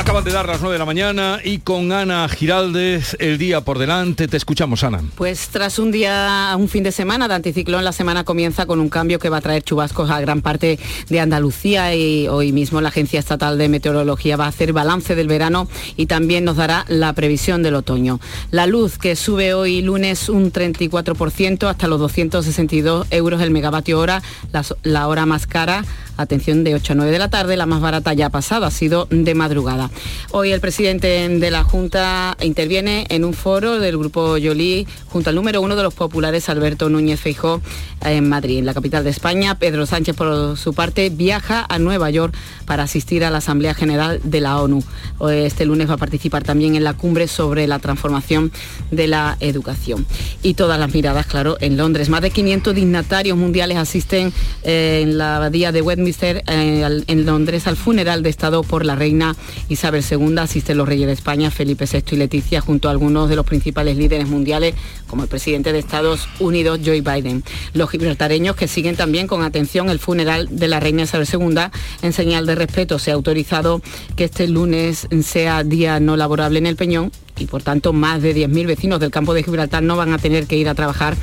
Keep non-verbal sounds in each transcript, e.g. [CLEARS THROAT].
Acaban de dar las 9 de la mañana y con Ana Giraldez el día por delante. Te escuchamos, Ana. Pues tras un día, un fin de semana de anticiclón, la semana comienza con un cambio que va a traer chubascos a gran parte de Andalucía y hoy mismo la Agencia Estatal de Meteorología va a hacer balance del verano y también nos dará la previsión del otoño. La luz que sube hoy lunes un 34% hasta los 262 euros el megavatio hora, la, la hora más cara atención, de 8 a 9 de la tarde, la más barata ya ha pasado, ha sido de madrugada. Hoy el presidente de la Junta interviene en un foro del Grupo Yolí junto al número uno de los populares, Alberto Núñez Feijó, en Madrid, en la capital de España. Pedro Sánchez, por su parte, viaja a Nueva York para asistir a la Asamblea General de la ONU. Este lunes va a participar también en la cumbre sobre la transformación de la educación. Y todas las miradas, claro, en Londres. Más de 500 dignatarios mundiales asisten eh, en la abadía de Westminster eh, en Londres al funeral de Estado por la reina Isabel II. Asisten los reyes de España, Felipe VI y Leticia, junto a algunos de los principales líderes mundiales, como el presidente de Estados Unidos, Joe Biden. Los gibraltareños que siguen también con atención el funeral de la reina Isabel II, en señal de respeto, se ha autorizado que este lunes sea día no laborable en el Peñón y por tanto más de 10.000 vecinos del campo de Gibraltar no van a tener que ir a trabajar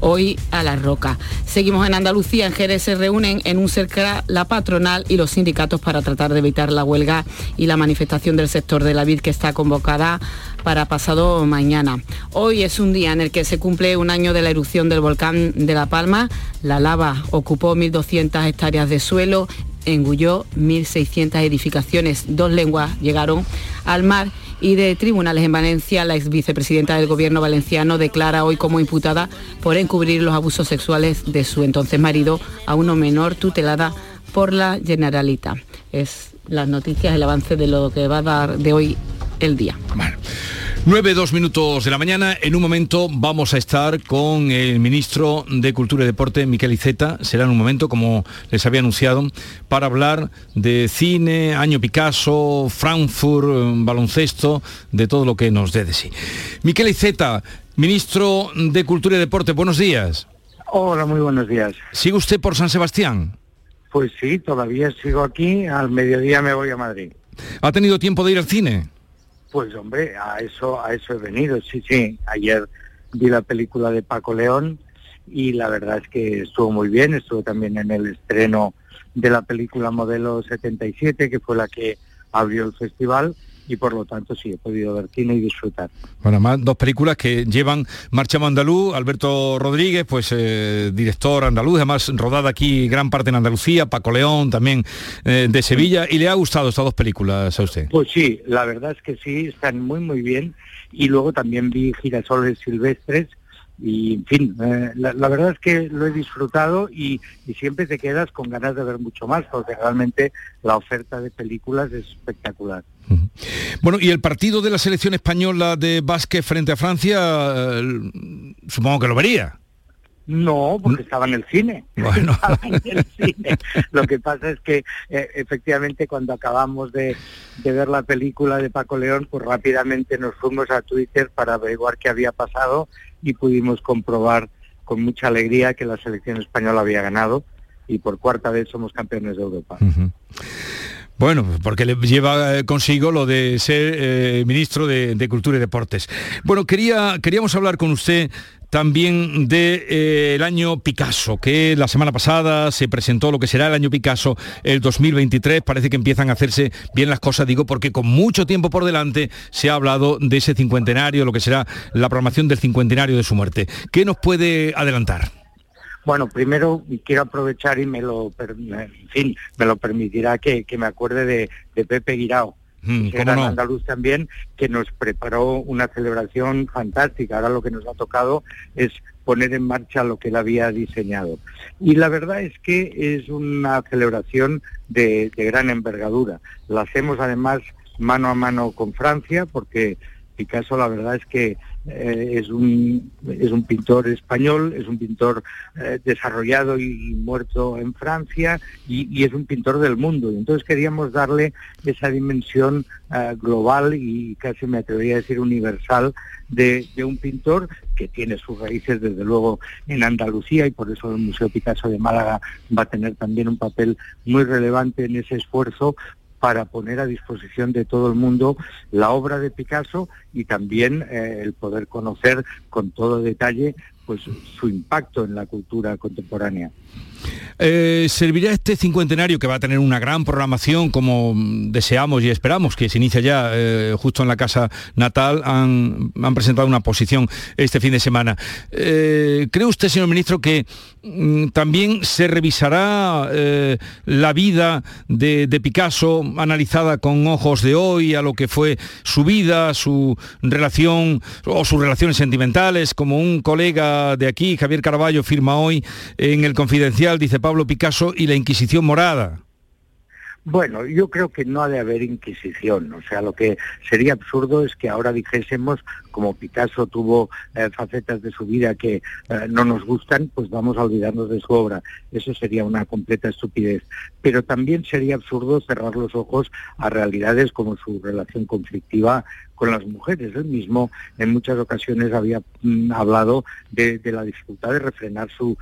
hoy a la roca. Seguimos en Andalucía, en Jerez se reúnen en un cerca la patronal y los sindicatos para tratar de evitar la huelga y la manifestación del sector de la vid que está convocada para pasado mañana. Hoy es un día en el que se cumple un año de la erupción del volcán de La Palma. La lava ocupó 1.200 hectáreas de suelo, engulló 1.600 edificaciones, dos lenguas llegaron al mar y de tribunales en Valencia, la ex vicepresidenta del gobierno valenciano declara hoy como imputada por encubrir los abusos sexuales de su entonces marido a uno menor tutelada por la Generalita. Es las noticias, el avance de lo que va a dar de hoy el día. 9, 2 minutos de la mañana. En un momento vamos a estar con el ministro de Cultura y Deporte, Miquel Iceta. Será en un momento, como les había anunciado, para hablar de cine, año Picasso, Frankfurt, baloncesto, de todo lo que nos dé de sí. Miquel Iceta, ministro de Cultura y Deporte, buenos días. Hola, muy buenos días. ¿Sigue usted por San Sebastián? Pues sí, todavía sigo aquí. Al mediodía me voy a Madrid. ¿Ha tenido tiempo de ir al cine? Pues hombre, a eso, a eso he venido, sí, sí. Ayer vi la película de Paco León y la verdad es que estuvo muy bien, estuvo también en el estreno de la película Modelo 77, que fue la que abrió el festival, y por lo tanto sí he podido ver cine y disfrutar. Bueno, más dos películas que llevan Marcha Andaluz, Alberto Rodríguez, pues eh, director andaluz, además rodada aquí gran parte en Andalucía, Paco León también eh, de Sevilla, y le ha gustado estas dos películas a usted. Pues sí, la verdad es que sí, están muy muy bien, y luego también vi Girasoles Silvestres, y en fin, eh, la, verdad es que lo he disfrutado y, siempre te quedas con ganas de ver mucho más, porque realmente la oferta de películas es espectacular. Bueno, y el partido de la selección española de básquet frente a Francia, eh, supongo que lo vería. No, porque estaba en el cine. Bueno. [LAUGHS] Lo que pasa es que eh, efectivamente cuando acabamos de, de, ver la película de Paco León, pues rápidamente nos fuimos a Twitter para averiguar qué había pasado y pudimos comprobar con mucha alegría que la selección española había ganado y por cuarta vez somos campeones de Europa. Bueno, porque le lleva eh, consigo lo de ser eh, ministro de, Cultura y Deportes. Bueno, quería, queríamos hablar con usted también del de, eh, año Picasso, que la semana pasada se presentó lo que será el año Picasso el 2023. Parece que empiezan a hacerse bien las cosas, digo, porque con mucho tiempo por delante se ha hablado de ese cincuentenario, lo que será la programación del cincuentenario de su muerte. ¿Qué nos puede adelantar? Bueno, primero quiero aprovechar y me lo, en fin, me lo permitirá que, me acuerde de, Pepe Guirao, mm, que era andaluz también, que nos preparó una celebración fantástica. Ahora lo que nos ha tocado es poner en marcha lo que él había diseñado. Y la verdad es que es una celebración de, de gran envergadura. La hacemos además mano a mano con Francia, porque Picasso la verdad es que eh, es, un, es un pintor español, es un pintor eh, desarrollado y, muerto en Francia y, es un pintor del mundo. Y entonces queríamos darle esa dimensión eh, global y casi me atrevería a decir universal de, de, un pintor que tiene sus raíces desde luego en Andalucía y por eso el Museo Picasso de Málaga va a tener también un papel muy relevante en ese esfuerzo para poner a disposición de todo el mundo la obra de Picasso y también eh, el poder conocer con todo detalle pues su impacto en la cultura contemporánea. Eh, ¿Servirá este cincuentenario que va a tener una gran programación como deseamos y esperamos, que se inicia ya eh, justo en la casa natal? Han, presentado una posición este fin de semana. Eh, ¿Cree usted, señor ministro, que mm, también se revisará la vida de, de, Picasso analizada con ojos de hoy a lo que fue su vida, su relación o sus relaciones sentimentales, como un colega de aquí, Javier Caraballo, firma hoy en el Confidencial, dice Pablo Picasso y la Inquisición morada. Bueno, yo creo que no ha de haber Inquisición. O sea, lo que sería absurdo es que ahora dijésemos, como Picasso tuvo eh, facetas de su vida que eh, no nos gustan, pues vamos a olvidarnos de su obra. Eso sería una completa estupidez. Pero también sería absurdo cerrar los ojos a realidades como su relación conflictiva con las mujeres. Él mismo en muchas ocasiones había mm, hablado de, la dificultad de refrenar sus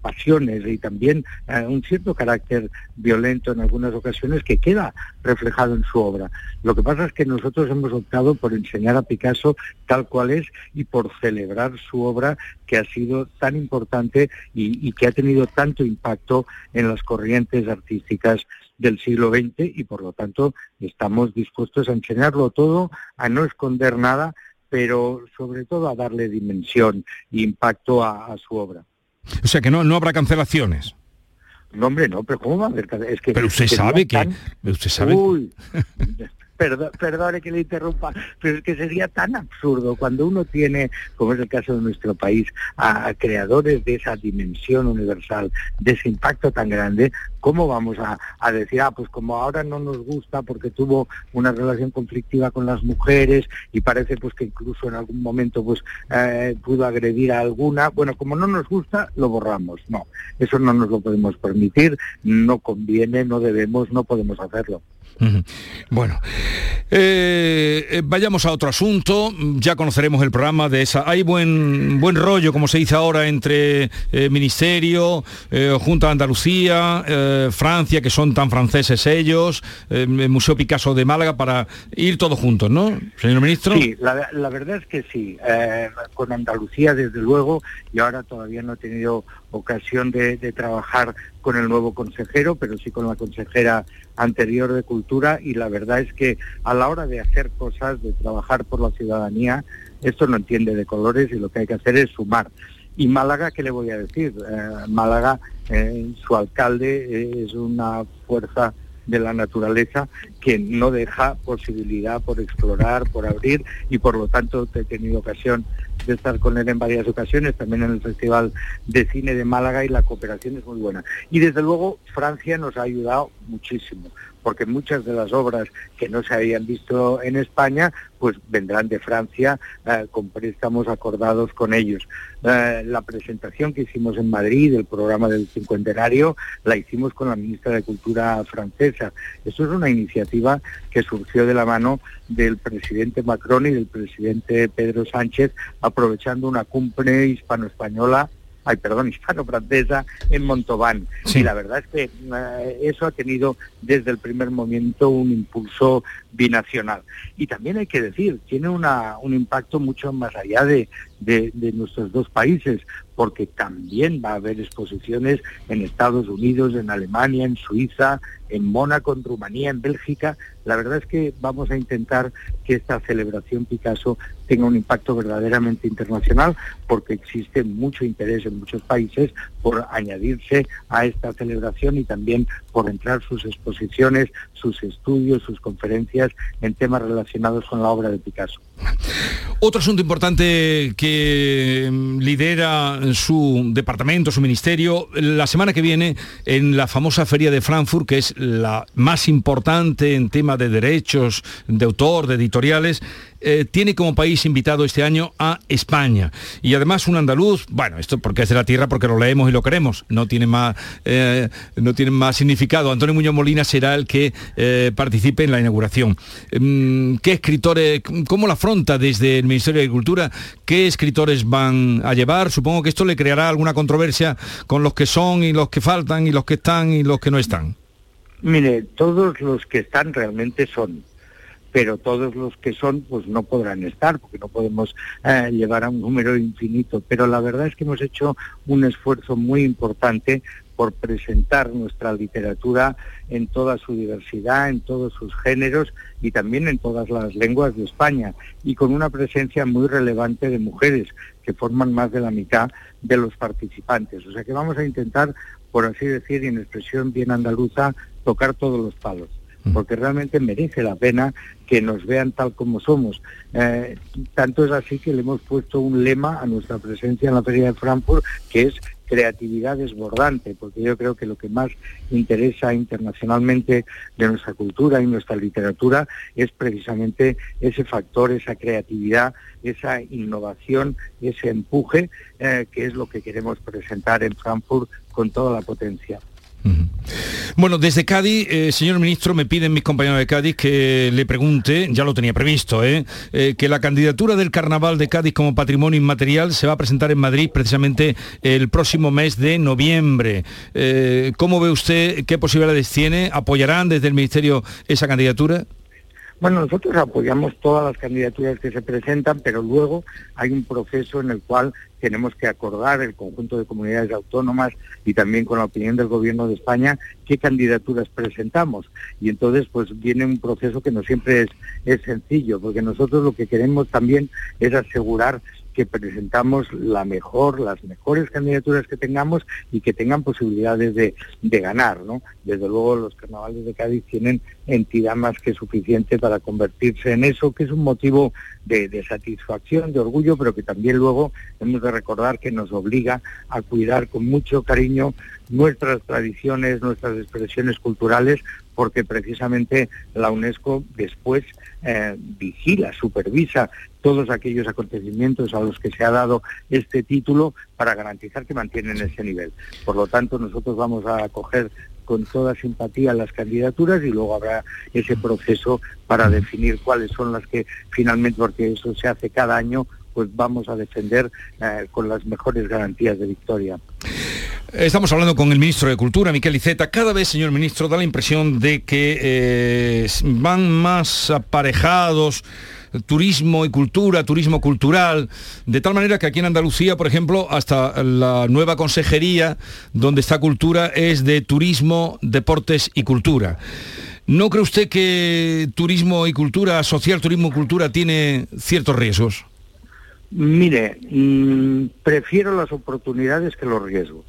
pasiones y también eh, un cierto carácter violento en algunas ocasiones que queda reflejado en su obra. Lo que pasa es que nosotros hemos optado por enseñar a Picasso tal cual es y por celebrar su obra que ha sido tan importante y que ha tenido tanto impacto en las corrientes artísticas del siglo XX y por lo tanto estamos dispuestos a enseñarlo todo, a no esconder nada, pero sobre todo a darle dimensión e impacto a, su obra. O sea que no, no habrá cancelaciones. No, hombre, no, pero ¿cómo va a haber? Es que pero usted sabe que... Usted sabe... Uy, [LAUGHS] perdone que le interrumpa, pero es que sería tan absurdo cuando uno tiene, como es el caso de nuestro país, a, creadores de esa dimensión universal, de ese impacto tan grande, ¿cómo vamos a, decir, ah, pues como ahora no nos gusta porque tuvo una relación conflictiva con las mujeres y parece pues que incluso en algún momento pues eh, pudo agredir a alguna, bueno, como no nos gusta, lo borramos. No, eso no nos lo podemos permitir, no conviene, no debemos, no podemos hacerlo. Bueno, eh, eh, vayamos a otro asunto. Ya conoceremos el programa de esa. Hay buen buen rollo, como se dice ahora, entre eh, Ministerio, Junta de Andalucía, Francia, que son tan franceses ellos, el Museo Picasso de Málaga, para ir todos juntos, ¿no, señor ministro? Sí, la, verdad es que sí. con Andalucía, desde luego, y ahora todavía no he tenido ocasión de, trabajar con el nuevo consejero, pero sí con la consejera anterior de Cultura y la verdad es que a la hora de hacer cosas, de trabajar por la ciudadanía, esto no entiende de colores y lo que hay que hacer es sumar. Y Málaga, ¿qué le voy a decir? Eh, Málaga, eh, su alcalde es una fuerza de la naturaleza que no deja posibilidad por explorar, por abrir y por lo tanto he tenido ocasión de estar con él en varias ocasiones, también en el Festival de Cine de Málaga y la cooperación es muy buena. Y desde luego Francia nos ha ayudado muchísimo porque muchas de las obras que no se habían visto en España, pues vendrán de Francia eh, con préstamos acordados con ellos. Eh, la presentación que hicimos en Madrid del programa del cincuentenario la hicimos con la ministra de Cultura francesa. Eso es una iniciativa que surgió de la mano del presidente Macron y del presidente Pedro Sánchez, aprovechando una cumbre hispano-española ay, perdón, [LAUGHS] hispano-francesa en Montauban. Y la verdad es que eh, eso ha tenido desde el primer momento un impulso binacional. Y también hay que decir, tiene una, un impacto mucho más allá de, de, nuestros dos países, porque también va a haber exposiciones en Estados Unidos, en Alemania, en Suiza, en Mónaco, en Rumanía, en Bélgica. La verdad es que vamos a intentar que esta celebración Picasso tenga un impacto verdaderamente internacional, porque existe mucho interés en muchos países por añadirse a esta celebración y también por entrar sus exposiciones, sus estudios, sus conferencias en temas relacionados con la obra de Picasso. Otro asunto importante que mm, lidera su departamento, su ministerio, la semana que viene en la famosa feria de Frankfurt, que es la más importante en tema de derechos de autor, de editoriales, eh, tiene como país invitado este año a España. Y además un andaluz, bueno, esto porque es de la tierra, porque lo leemos y lo queremos, no tiene más, eh, no tiene más significado. Antonio Muñoz Molina será el que participe en la inauguración. Mm, ¿Qué escritores, cómo la afronta desde el Ministerio de Agricultura? ¿Qué escritores van a llevar? Supongo que esto le creará alguna controversia con los que son y los que faltan y los que están y los que no están. Mire, todos los que están realmente son, pero todos los que son pues no podrán estar porque no podemos eh, llevar a un número infinito. Pero la verdad es que hemos hecho un esfuerzo muy importante por presentar nuestra literatura en toda su diversidad, en todos sus géneros y también en todas las lenguas de España y con una presencia muy relevante de mujeres que forman más de la mitad de los participantes. O sea que vamos a intentar, por así decir, en expresión bien andaluza, tocar todos los palos porque realmente merece la pena que nos vean tal como somos. Eh, tanto es así que le hemos puesto un lema a nuestra presencia en la Feria de Frankfurt, que es creatividad desbordante, porque yo creo que lo que más interesa internacionalmente de nuestra cultura y nuestra literatura es precisamente ese factor, esa creatividad, esa innovación, ese empuje, eh, que es lo que queremos presentar en Frankfurt con toda la potencia. Bueno, desde Cádiz, eh, señor ministro, me piden mis compañeros de Cádiz que le pregunte, ya lo tenía previsto, ¿eh? Eh, que la candidatura del Carnaval de Cádiz como patrimonio inmaterial se va a presentar en Madrid precisamente el próximo mes de noviembre. ¿Cómo ve usted qué posibilidades tiene? ¿Apoyarán desde el Ministerio esa candidatura? Bueno, nosotros apoyamos todas las candidaturas que se presentan, pero luego hay un proceso en el cual tenemos que acordar el conjunto de comunidades autónomas y también con la opinión del Gobierno de España qué candidaturas presentamos. Y entonces pues viene un proceso que no siempre es, es sencillo, porque nosotros lo que queremos también es asegurar que presentamos la mejor, las mejores candidaturas que tengamos y que tengan posibilidades de, ganar, ¿no? Desde luego los carnavales de Cádiz tienen entidad más que suficiente para convertirse en eso, que es un motivo de, de, satisfacción, de orgullo, pero que también luego hemos de recordar que nos obliga a cuidar con mucho cariño nuestras tradiciones, nuestras expresiones culturales, porque precisamente la UNESCO después eh, vigila, supervisa todos aquellos acontecimientos a los que se ha dado este título para garantizar que mantienen ese nivel. Por lo tanto, nosotros vamos a acoger con toda simpatía las candidaturas y luego habrá ese proceso para definir cuáles son las que finalmente, porque eso se hace cada año, pues vamos a defender eh, con las mejores garantías de victoria. Estamos hablando con el ministro de Cultura, Miquel Iceta. Cada vez, señor ministro, da la impresión de que eh, van más aparejados turismo y cultura, turismo cultural, de tal manera que aquí en Andalucía, por ejemplo, hasta la nueva consejería donde está cultura es de turismo, deportes y cultura. ¿No cree usted que turismo y cultura, social turismo y cultura, tiene ciertos riesgos? Mire, mm, prefiero las oportunidades que los riesgos.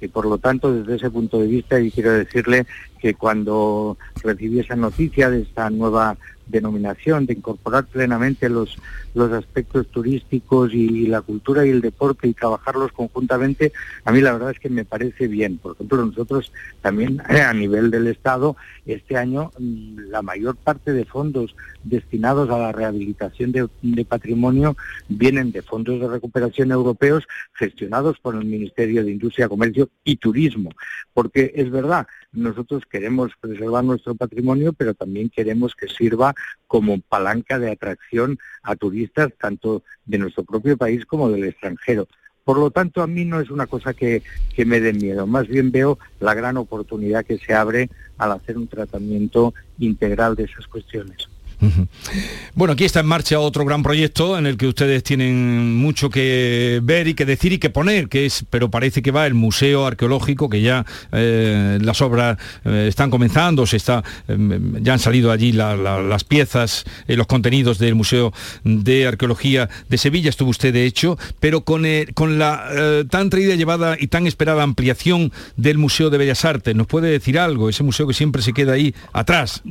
Y por lo tanto desde ese punto de vista y quiero decirle que cuando recibí esa noticia de esta nueva denominación, de incorporar plenamente los, los aspectos turísticos y, la cultura y el deporte y trabajarlos conjuntamente, a mí la verdad es que me parece bien. Por ejemplo, nosotros también a nivel del Estado, este año mm, la mayor parte de fondos destinados a la rehabilitación de patrimonio vienen de fondos de recuperación europeos gestionados por el Ministerio de Industria, Comercio y Turismo. Porque es verdad, nosotros queremos preservar nuestro patrimonio, pero también queremos que sirva como palanca de atracción a turistas tanto de nuestro propio país como del extranjero. Por lo tanto, a mí no es una cosa que, que me dé miedo, más bien veo la gran oportunidad que se abre al hacer un tratamiento integral de esas cuestiones. Bueno, aquí está en marcha otro gran proyecto en el que ustedes tienen mucho que ver y que decir y que poner, que es, pero parece que va el Museo Arqueológico, que ya eh, las obras eh, están comenzando, se está, em, ya han salido allí las piezas, eh, los contenidos del Museo de Arqueología de Sevilla, estuvo usted de hecho, pero con, con la tan traída, llevada y tan esperada ampliación del Museo de Bellas Artes, ¿nos puede decir algo? Ese museo que siempre se queda ahí atrás.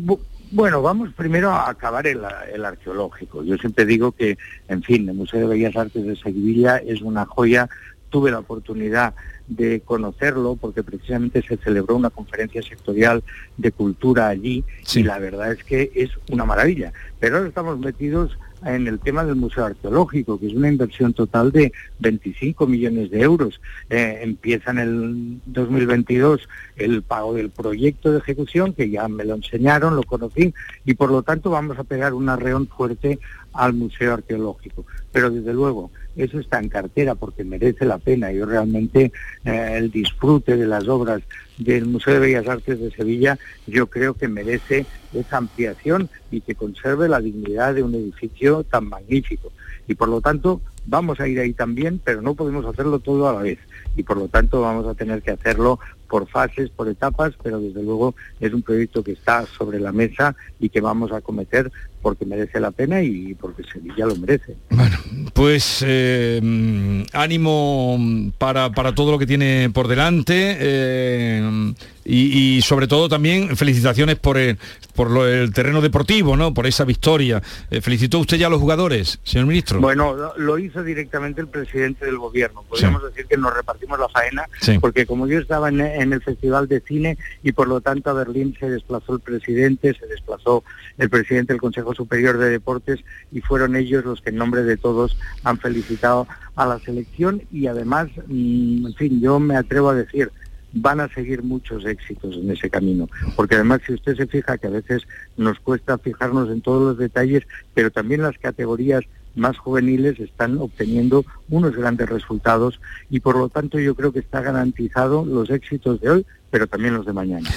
Bueno, vamos primero a acabar el, arqueológico. Yo siempre digo que, en fin, el Museo de Bellas Artes de Sevilla es una joya. Tuve la oportunidad de conocerlo porque precisamente se celebró una conferencia sectorial de cultura allí y la verdad es que es una maravilla. Pero ahora estamos metidos en el tema del Museo Arqueológico, que es una inversión total de 25 millones de euros. Eh, empieza en el 2022 el pago del proyecto de ejecución, que ya me lo enseñaron, lo conocí, y por lo tanto vamos a pegar un arreón fuerte al Museo Arqueológico. Pero desde luego, eso está en cartera porque merece la pena. Yo realmente eh, el disfrute de las obras del Museo de Bellas Artes de Sevilla yo creo que merece esa ampliación y que conserve la dignidad de un edificio tan magnífico. Y por lo tanto vamos a ir ahí también, pero no podemos hacerlo todo a la vez. Y por lo tanto vamos a tener que hacerlo por fases, por etapas, pero desde luego es un proyecto que está sobre la mesa y que vamos a cometer porque merece la pena y porque Sevilla lo merece. Bueno, pues eh, ánimo para, para, todo lo que tiene por delante. Eh, y, sobre todo también felicitaciones por el, por el terreno deportivo, ¿no? Por esa victoria. Eh, ¿Felicitó usted ya a los jugadores, señor ministro? Bueno, lo hizo directamente el presidente del gobierno. Podríamos decir que nos repartimos la faena, porque como yo estaba en, en, el Festival de Cine y por lo tanto a Berlín se desplazó el presidente, se desplazó el presidente del Consejo Superior de Deportes y fueron ellos los que en nombre de todos han felicitado a la selección y además, mm, en fin, yo me atrevo a decir, van a seguir muchos éxitos en ese camino. Porque además, si usted se fija que a veces nos cuesta fijarnos en todos los detalles, pero también las categorías más juveniles están obteniendo unos grandes resultados y por lo tanto yo creo que está garantizado los éxitos de hoy, pero también los de mañana.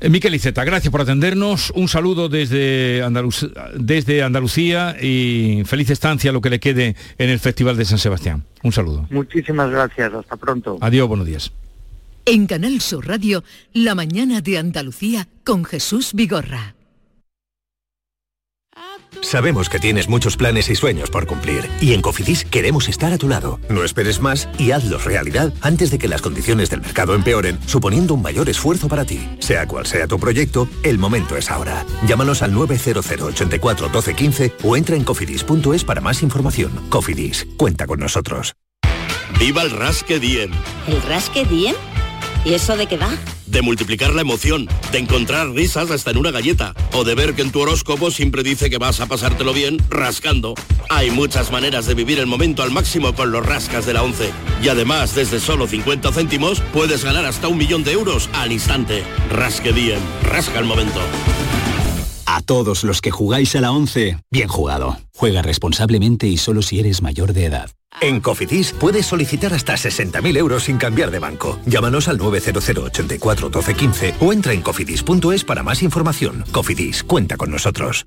Eh, Miquel Iceta, gracias por atendernos. Un saludo desde, desde Andalucía y feliz estancia lo que le quede en el Festival de San Sebastián. Un saludo. Muchísimas gracias. Hasta pronto. Adiós, buenos días. En Canal Sur Radio, La mañana de Andalucía con Jesús Vigorra. Sabemos que tienes muchos planes y sueños por cumplir y en Cofidis queremos estar a tu lado. No esperes más y hazlos realidad antes de que las condiciones del mercado empeoren, suponiendo un mayor esfuerzo para ti. Sea cual sea tu proyecto, el momento es ahora. Llámanos al 900 84 12 15 o entra en cofidis.es para más información. Cofidis, cuenta con nosotros. ¡Viva el Rasque Diem! ¿El Rasque Diem? ¿Y eso de qué va? De multiplicar la emoción, de encontrar risas hasta en una galleta, o de ver que en tu horóscopo siempre dice que vas a pasártelo bien rascando. Hay muchas maneras de vivir el momento al máximo con los rascas de la 11. Y además, desde solo 50 céntimos, puedes ganar hasta un millón de euros al instante. Rasque Diem, rasca el momento. A todos los que jugáis a la 11, bien jugado. Juega responsablemente y solo si eres mayor de edad. En Cofidis puedes solicitar hasta 60.000 euros sin cambiar de banco. Llámanos al 900 84 12 15 o entra en cofidis.es para más información. Cofidis, cuenta con nosotros.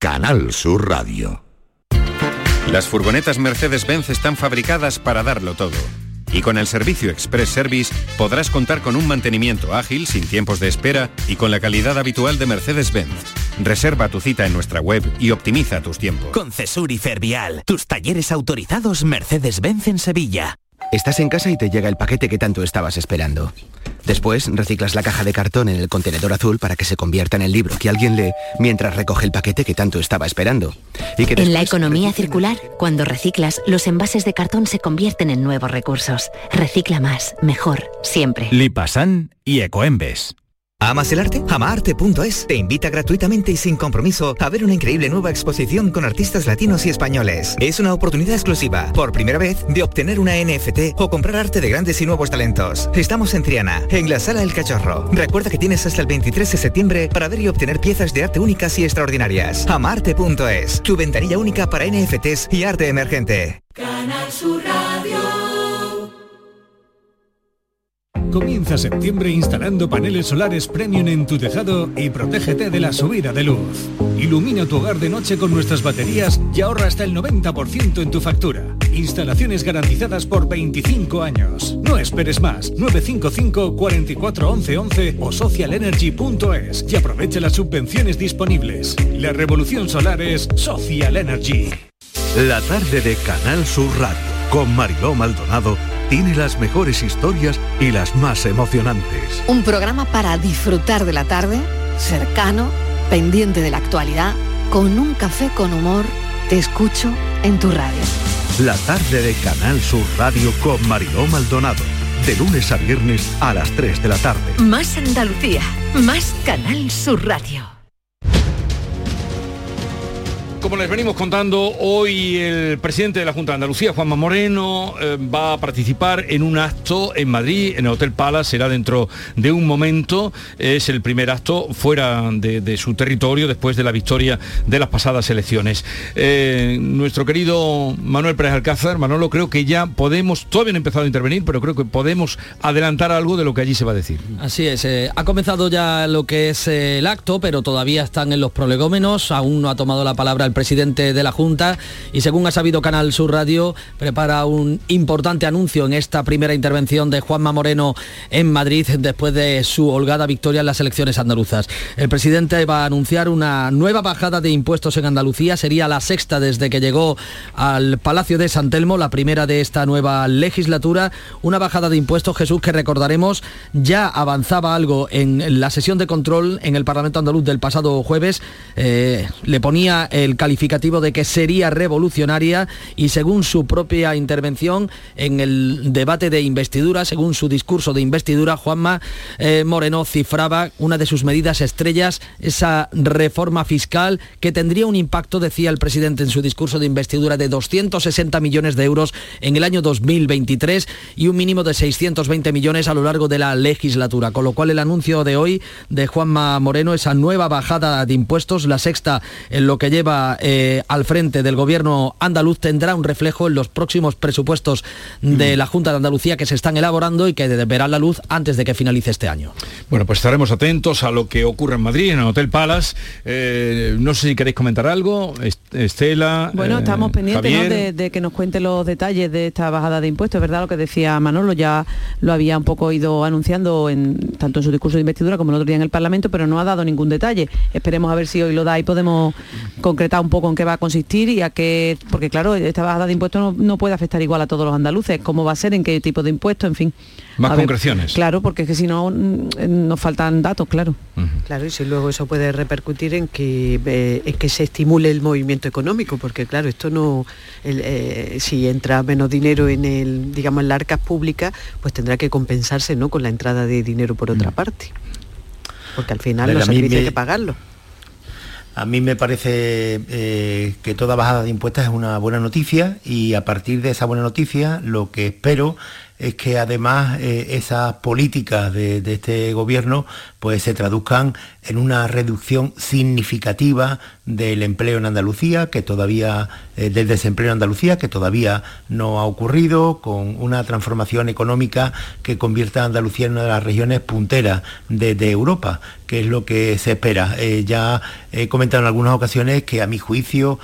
Canal Sur Radio. Las furgonetas Mercedes-Benz están fabricadas para darlo todo. Y con el servicio Express Service podrás contar con un mantenimiento ágil, sin tiempos de espera y con la calidad habitual de Mercedes-Benz. Reserva tu cita en nuestra web y optimiza tus tiempos. Con Cesur y Fervial, tus talleres autorizados Mercedes-Benz en Sevilla. Estás en casa y te llega el paquete que tanto estabas esperando. Después reciclas la caja de cartón en el contenedor azul para que se convierta en el libro que alguien lee mientras recoge el paquete que tanto estaba esperando. en la economía circular, cuando reciclas, los envases de cartón se convierten en nuevos recursos. Recicla más, mejor, siempre. Lipasan y Ecoembes. ¿Amas el arte? Amaarte.es te invita gratuitamente y sin compromiso a ver una increíble nueva exposición con artistas latinos y españoles. Es una oportunidad exclusiva, por primera vez, de obtener una NFT o comprar arte de grandes y nuevos talentos. Estamos en Triana, en la Sala El Cachorro. Recuerda que tienes hasta el 23 de septiembre para ver y obtener piezas de arte únicas y extraordinarias. Amarte.es, tu ventanilla única para NFTs y arte emergente. Canal Comienza septiembre instalando paneles solares premium en tu tejado y protégete de la subida de luz. Ilumina tu hogar de noche con nuestras baterías y ahorra hasta el 90% en tu factura. Instalaciones garantizadas por 25 años. No esperes más. 955 44 11 o socialenergy.es y aprovecha las subvenciones disponibles. La revolución solar es Social Energy. La tarde de Canal Sur Radio con Mariló Maldonado tiene las mejores historias y las más emocionantes. Un programa para disfrutar de la tarde, cercano, pendiente de la actualidad, con un café con humor. Te escucho en tu radio. La tarde de Canal Sur Radio con Mariló Maldonado. De lunes a viernes a las 3 de la tarde. Más Andalucía, más Canal Sur Radio. Como les venimos contando, hoy el presidente de la Junta de Andalucía, Juanma Moreno, eh, va a participar en un acto en Madrid, en el Hotel Palace, será dentro de un momento. Es el primer acto fuera de, su territorio después de la victoria de las pasadas elecciones. Eh, nuestro querido Manuel Pérez Alcázar, Manolo, creo que ya podemos, todavía no he empezado a intervenir, pero creo que podemos adelantar algo de lo que allí se va a decir. Así es, eh, ha comenzado ya lo que es el acto, pero todavía están en los prolegómenos, aún no ha tomado la palabra el presidente de la Junta y según ha sabido Canal Sur Radio, prepara un importante anuncio en esta primera intervención de Juanma Moreno en Madrid después de su holgada victoria en las elecciones andaluzas. El presidente va a anunciar una nueva bajada de impuestos en Andalucía, sería la sexta desde que llegó al Palacio de San Telmo, la primera de esta nueva legislatura, una bajada de impuestos, Jesús, que recordaremos ya avanzaba algo en la sesión de control en el Parlamento andaluz del pasado jueves, eh, le ponía el calificativo de que sería revolucionaria y según su propia intervención en el debate de investidura, según su discurso de investidura, Juanma eh, Moreno cifraba una de sus medidas estrellas, esa reforma fiscal que tendría un impacto, decía el presidente en su discurso de investidura, de 260 millones de euros en el año 2023 y un mínimo de 620 millones a lo largo de la legislatura. Con lo cual el anuncio de hoy de Juanma Moreno, esa nueva bajada de impuestos, la sexta en lo que lleva eh, al frente del gobierno andaluz tendrá un reflejo en los próximos presupuestos de la Junta de Andalucía que se están elaborando y que verán la luz antes de que finalice este año. Bueno, pues estaremos atentos a lo que ocurre en Madrid, en el Hotel Palace. Eh, no sé si queréis comentar algo, Estela. Bueno, eh, estamos pendientes de, que nos cuente los detalles de esta bajada de impuestos, ¿verdad? Lo que decía Manolo, ya lo había un poco ido anunciando en, tanto en su discurso de investidura como el otro día en el Parlamento, pero no ha dado ningún detalle. Esperemos a ver si hoy lo da y podemos concretar un poco en qué va a consistir y a qué, porque claro, esta bajada de impuestos no, puede afectar igual a todos los andaluces, cómo va a ser, en qué tipo de impuestos, en fin. Más concreciones. claro, porque es que si no mm, nos faltan datos, claro. Claro, y si luego eso puede repercutir en que, eh, que se estimule el movimiento económico, porque claro, esto no, eh, si entra menos dinero en el, digamos, en las arcas públicas, pues tendrá que compensarse ¿no? con la entrada de dinero por otra parte. Porque al final los servicios hay que pagarlo. A mí me parece eh, que toda bajada de impuestos es una buena noticia y a partir de esa buena noticia lo que espero es que además eh, esas políticas de, este gobierno pues se traduzcan en una reducción significativa del empleo en Andalucía, que todavía, eh, del desempleo en Andalucía, que todavía no ha ocurrido, con una transformación económica que convierta a Andalucía en una de las regiones punteras de, Europa, que es lo que se espera. Eh, ya he comentado en algunas ocasiones que a mi juicio,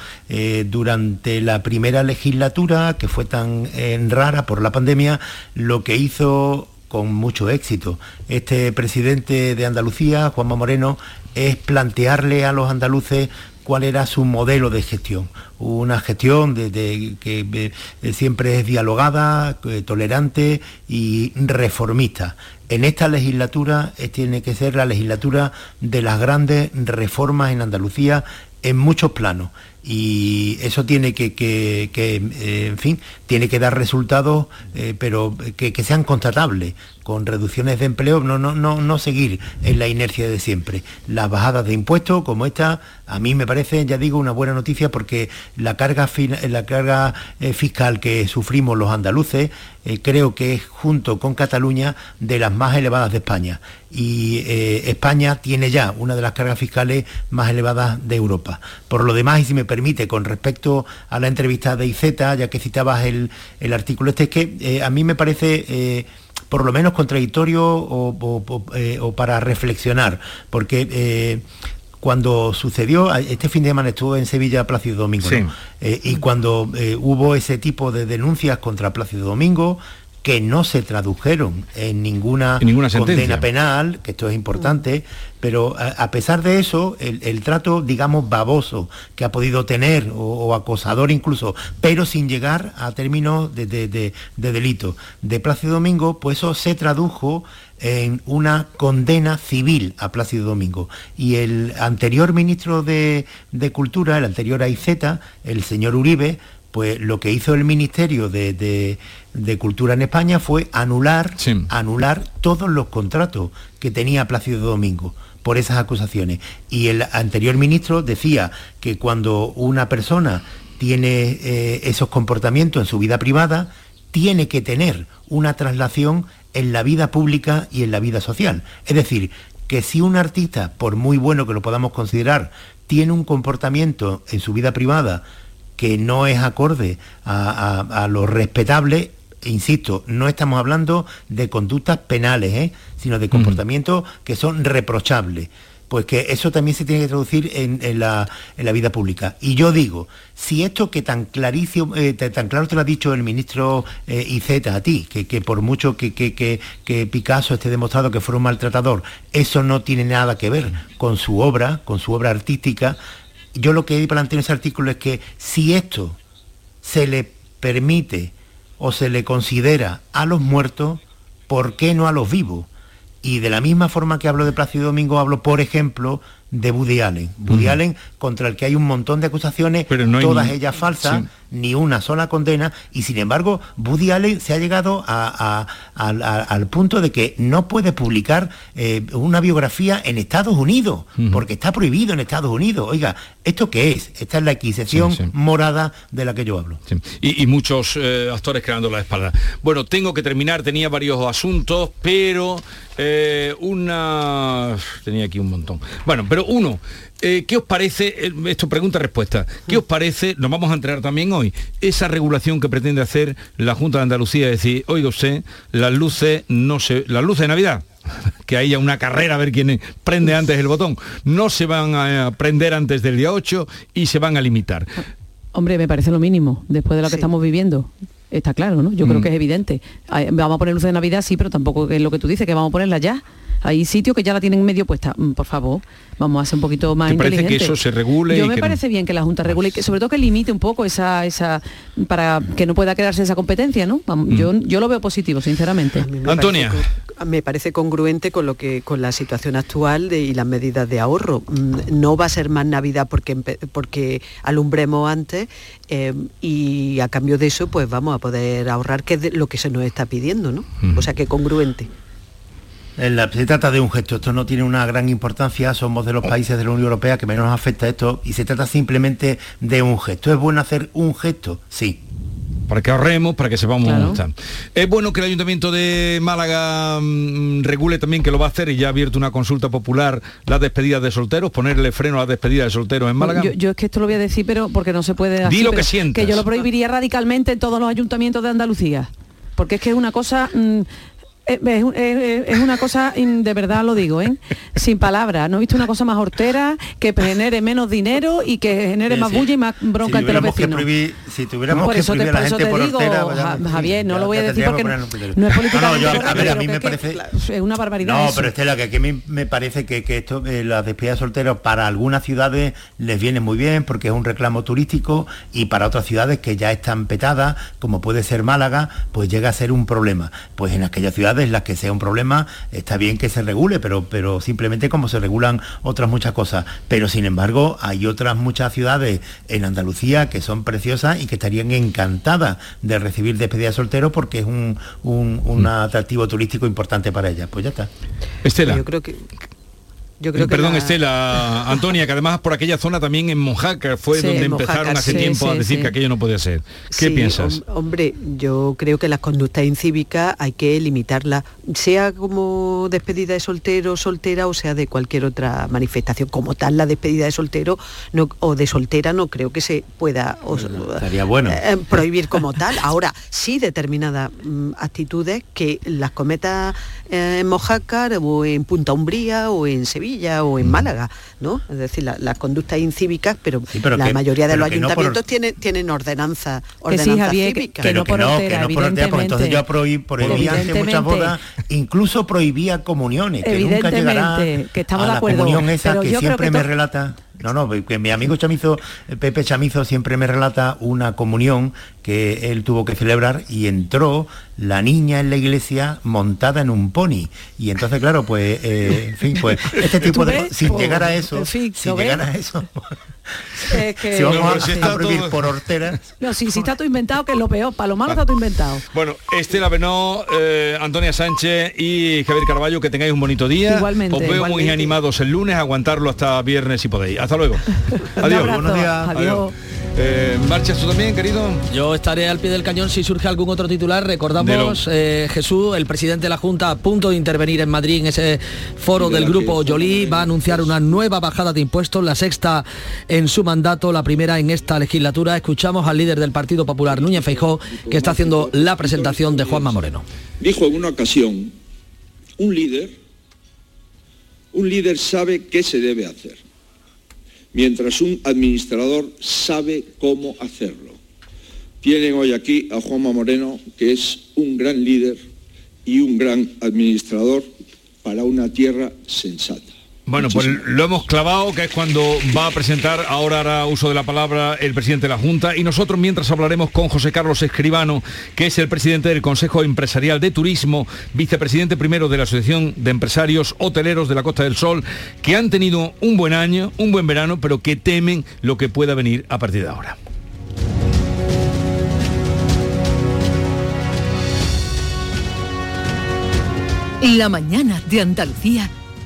durante la primera legislatura, que fue tan rara por la pandemia, lo que hizo con mucho éxito. Este presidente de Andalucía, Juanma Moreno, es plantearle a los andaluces cuál era su modelo de gestión. Una gestión de, que siempre es dialogada, eh, tolerante y reformista. En esta legislatura eh, tiene que ser la legislatura de las grandes reformas en Andalucía en muchos planos y eso tiene que, eh, en fin, tiene que dar resultados, eh, pero que, sean constatables, con reducciones de empleo, no, no, no, no seguir en la inercia de siempre. Las bajadas de impuestos como esta, a mí me parece, ya digo, una buena noticia porque la carga, la carga eh, fiscal que sufrimos los andaluces creo que es junto con Cataluña de las más elevadas de España. Y España tiene ya una de las cargas fiscales más elevadas de Europa. Por lo demás, y si me permite, con respecto a la entrevista de IZ, ya que citabas el, artículo este, es que eh, a mí me parece... Eh, por lo menos contradictorio eh, o, para reflexionar, porque cuando sucedió, este fin de semana estuvo en Sevilla Plácido Domingo, y cuando hubo ese tipo de denuncias contra Plácido Domingo, que no se tradujeron en ninguna, En ninguna sentencia. condena penal, que esto es importante, pero a, a pesar de eso, el, el trato, digamos, baboso que ha podido tener, o, o acosador incluso, pero sin llegar a términos de, de- de- de delito, de Plácido Domingo, pues eso se tradujo en una condena civil a Plácido Domingo. Y el anterior ministro de, de Cultura, el anterior AIZ, el señor Uribe, pues lo que hizo el Ministerio de, de- de Cultura en España fue anular, anular todos los contratos que tenía Plácido Domingo por esas acusaciones. Y el anterior ministro decía que cuando una persona tiene eh, esos comportamientos en su vida privada, tiene que tener una traslación en la vida pública y en la vida social. Es decir, que si un artista, por muy bueno que lo podamos considerar, tiene un comportamiento en su vida privada que no es acorde a, a- a lo respetable, insisto, no estamos hablando de conductas penales, ¿eh? sino de comportamientos que son reprochables. Pues que eso también se tiene que traducir en, en la, en la vida pública. Y yo digo, si esto que tan clarísimo, eh, tan claro te lo ha dicho el ministro eh, Iceta a ti, que, que por mucho que, que- que- que Picasso esté demostrado que fue un maltratador, eso no tiene nada que ver con su obra, con su obra artística. Yo lo que planteo en ese artículo es que si esto se le permite o se le considera a los muertos, ¿por qué no a los vivos? Y de la misma forma que hablo de Plácido Domingo, hablo, por ejemplo, de Woody Allen. Woody. Allen, contra el que hay un montón de acusaciones, no hay todas ni- ellas falsas, sí. ni una sola condena, y sin embargo, Woody Allen se ha llegado a- a- al- a- al punto de que no puede publicar eh, una biografía en Estados Unidos, porque está prohibido en Estados Unidos. Oiga, ¿esto qué es? Esta es la adquisición Sí, sí. morada de la que yo hablo. Y muchos eh, actores creando la espalda. Bueno, tengo que terminar, tenía varios asuntos, pero eh, una... Tenía aquí un montón. Bueno, pero uno, eh, ¿qué os parece, eh, esto pregunta-respuesta, ¿qué os parece, nos vamos a enterar también hoy, esa regulación que pretende hacer la Junta de Andalucía, es decir, oiga usted, las luces no se... las luces de Navidad, [LAUGHS] que haya una carrera a ver quién prende antes el botón, no se van a prender antes del día 8 y se van a limitar. Hombre, me parece lo mínimo, después de lo que estamos viviendo. Está claro, ¿no? Yo creo Mm. que es evidente. Vamos a poner luces de Navidad, sí, pero tampoco es lo que tú dices, que vamos a ponerla ya. Hay sitios que ya la tienen medio puesta. Mm, Por favor, vamos a ser un poquito más ¿Te parece que eso se regule Yo y me que no? parece bien que la Junta regule y que sobre todo que limite un poco esa, esa para que no pueda quedarse esa competencia, ¿no? Vamos, Mm. yo, yo lo veo positivo, sinceramente. Antonia. me parece congruente con lo que con la situación actual de- y las medidas de ahorro. Mm, No va a ser más Navidad porque porque alumbremos antes eh, y a cambio de eso pues vamos a poder ahorrar que es de- lo que se nos está pidiendo, ¿no? O sea que congruente. La- se trata de un gesto, esto no tiene una gran importancia, somos de los países de la Unión Europea que menos nos afecta esto y se trata simplemente de un gesto. ¿Es bueno hacer un gesto? Sí. para que ahorremos, para que sepamos Claro. estar. Es bueno que el Ayuntamiento de Málaga mm, regule también que lo va a hacer y ya ha abierto una consulta popular las despedidas de solteros, ponerle freno a las despedidas de solteros en Málaga. Yo, yo es que esto lo voy a decir, pero porque no se puede así, Di lo que sientas. Que yo lo prohibiría radicalmente en todos los ayuntamientos de Andalucía. Porque es que es una cosa... mm, eh, es, un- eh, es una cosa, de verdad lo digo, ¿eh? sin palabras. No he visto una cosa más hortera que genere menos dinero y que genere Sí, más sí. bulla y más bronca si entre los tuviéramos que vecinos. prohibir, si tuviéramos Por que eso te- a la gente te por digo, hortera, vayamos, Javier, no lo voy a decir porque no es No, políticamente yo- a ver, a mí me parece- es una barbaridad No, eso. pero Estela, que aquí me, me parece que, que esto, eh, las despedidas de solteros para algunas ciudades les viene muy bien porque es un reclamo turístico y para otras ciudades que ya están petadas, como puede ser Málaga, pues llega a ser un problema. Pues en aquellas en las que sea un problema, está bien que se regule, pero, pero simplemente como se regulan otras muchas cosas. Pero sin embargo, hay otras muchas ciudades en Andalucía que son preciosas y que estarían encantadas de recibir despedidas de solteros porque es un, un- un Mm. atractivo turístico importante para ellas. Pues ya está. Estela. Yo creo que yo creo que Perdón, la- Estela, Antonia, que además por aquella zona también en Mojaca fue Sí, donde empezaron Mojácar, hace sí, tiempo a decir sí. que aquello no podía ser. ¿Qué Sí, piensas? hom- hombre, yo creo que las conductas incívicas hay que limitarlas, sea como despedida de soltero, soltera o sea de cualquier otra manifestación. Como tal, la despedida de soltero no- o de soltera no creo que se pueda o- Estaría bueno. eh, prohibir como tal. Ahora, sí determinadas mm, actitudes que las cometa eh, en Mojácar o en Punta Umbría o en Sevilla Sevilla o en mm. Málaga, ¿no? Es decir, las conductas incívicas, pero, la mayoría de los ayuntamientos tienen, tienen ordenanza, ordenanza cívica. Que, no por ortera, porque entonces yo prohibía hace muchas bodas, incluso prohibía comuniones, que nunca llegará que estamos a la comunión esa que siempre me relata no, no, que mi amigo Chamizo, Pepe Chamizo, siempre me relata una comunión que él tuvo que celebrar y entró la niña en la iglesia montada en un pony. Y entonces, claro, pues, eh, en fin, pues, [LAUGHS] este tipo de... Sin llegar a eso, sin llegar a eso... [LAUGHS] si vamos a, prohibir por horteras... No, si, si está todo inventado, que es lo peor. Para lo malo está todo inventado. Bueno, Estela Benó, eh, Antonia Sánchez y Javier Carballo, que tengáis un bonito día. Igualmente. Os veo muy animados el lunes, aguantarlo hasta viernes si podéis. Hasta luego. [LAUGHS] Adiós. Buenos días. Adiós. Eh, ¿Marchas tú también, querido? Yo estaré al pie del cañón si surge algún otro titular. Recordamos, eh, Jesús, el presidente de la Junta, a punto de intervenir en Madrid en ese foro del grupo Yolí, va a anunciar una nueva bajada de impuestos, la sexta en su mandato, la primera en esta legislatura. Escuchamos al líder del Partido Popular, Núñez Feijó, que está haciendo la presentación de Juanma Moreno. Dijo en una ocasión, un líder, un líder sabe qué se debe hacer mientras un administrador sabe cómo hacerlo. Tienen hoy aquí a Juanma Moreno, que es un gran líder y un gran administrador para una tierra sensata. Bueno, pues lo hemos clavado, que es cuando va a presentar, ahora hará uso de la palabra el presidente de la Junta, y nosotros mientras hablaremos con José Carlos Escribano, que es el presidente del Consejo Empresarial de Turismo, vicepresidente primero de la Asociación de Empresarios Hoteleros de la Costa del Sol, que han tenido un buen año, un buen verano, pero que temen lo que pueda venir a partir de ahora. La mañana de Andalucía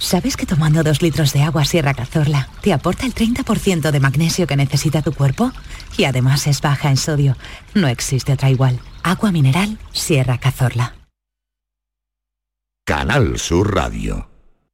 ¿Sabes que tomando dos litros de agua Sierra Cazorla te aporta el 30% de magnesio que necesita tu cuerpo? Y además es baja en sodio. No existe otra igual. Agua mineral Sierra Cazorla. Canal Sur Radio.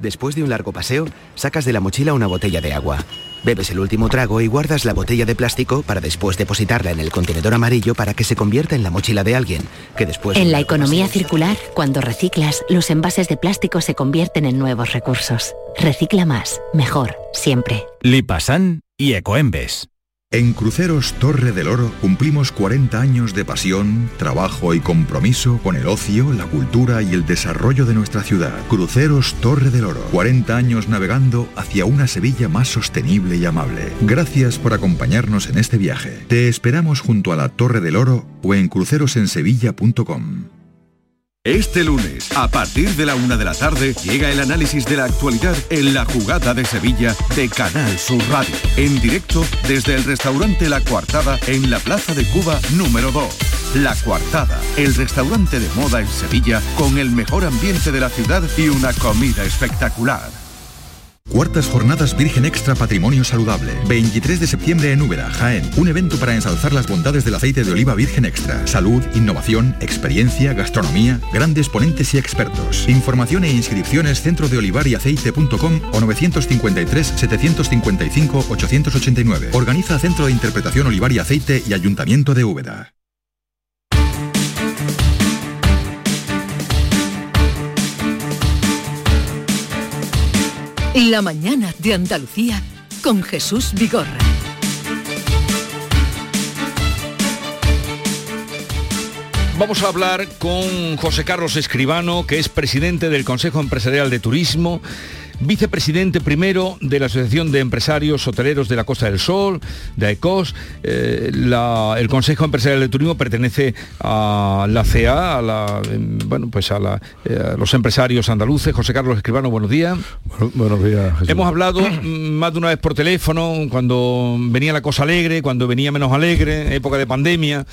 Después de un largo paseo, sacas de la mochila una botella de agua. Bebes el último trago y guardas la botella de plástico para después depositarla en el contenedor amarillo para que se convierta en la mochila de alguien, que después... En la economía circular, cuando reciclas, los envases de plástico se convierten en nuevos recursos. Recicla más, mejor, siempre. Lipasan y Ecoembes. En Cruceros Torre del Oro cumplimos 40 años de pasión, trabajo y compromiso con el ocio, la cultura y el desarrollo de nuestra ciudad. Cruceros Torre del Oro. 40 años navegando hacia una Sevilla más sostenible y amable. Gracias por acompañarnos en este viaje. Te esperamos junto a la Torre del Oro o en crucerosensevilla.com. Este lunes, a partir de la una de la tarde, llega el análisis de la actualidad en la jugada de Sevilla de Canal Sur Radio. En directo desde el restaurante La Cuartada en la Plaza de Cuba número 2. La Cuartada, el restaurante de moda en Sevilla con el mejor ambiente de la ciudad y una comida espectacular. Cuartas Jornadas Virgen Extra Patrimonio Saludable. 23 de septiembre en Úbeda, Jaén. Un evento para ensalzar las bondades del aceite de oliva virgen extra. Salud, innovación, experiencia, gastronomía, grandes ponentes y expertos. Información e inscripciones centro de olivar y aceite.com o 953-755-889. Organiza Centro de Interpretación Olivar y Aceite y Ayuntamiento de Úbeda. La mañana de Andalucía con Jesús Vigorra. Vamos a hablar con José Carlos Escribano, que es presidente del Consejo Empresarial de Turismo, vicepresidente primero de la Asociación de Empresarios Hoteleros de la Costa del Sol, de AECOS. Eh, la- el Consejo Empresarial de Turismo pertenece a la CA, a, la, em, bueno, pues a, la, eh, a los empresarios andaluces. José Carlos Escribano, buenos días. buenos días. Jesús. Hemos hablado [CLEARS THROAT] más de una vez por teléfono, cuando venía la cosa alegre, cuando venía menos alegre, época de pandemia.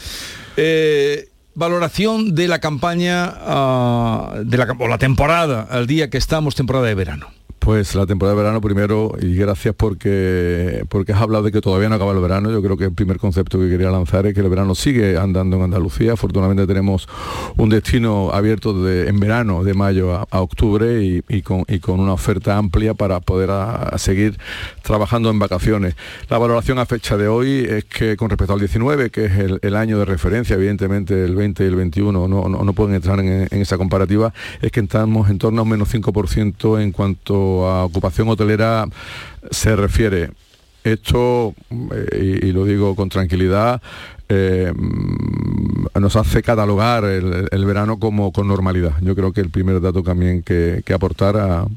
Eh, valoración de la campaña, ah, de la, cam- o la temporada, al día que estamos, temporada de verano. Pues la temporada de verano primero y gracias porque porque has hablado de que todavía no acaba el verano. Yo creo que el primer concepto que quería lanzar es que el verano sigue andando en Andalucía. Afortunadamente tenemos un destino abierto de, en verano de mayo a, octubre y, con, y con una oferta amplia para poder seguir trabajando en vacaciones. La valoración a fecha de hoy es que con respecto al 19, que es el, el año de referencia, evidentemente el 20 y el 21 no, no, no pueden entrar en, en esa comparativa, es que estamos en torno a un menos 5% en cuanto a ocupación hotelera se refiere. Esto, eh, y, lo digo con tranquilidad, eh, nos hace catalogar el, verano como con normalidad. Yo creo que el primer dato también que, aportar a-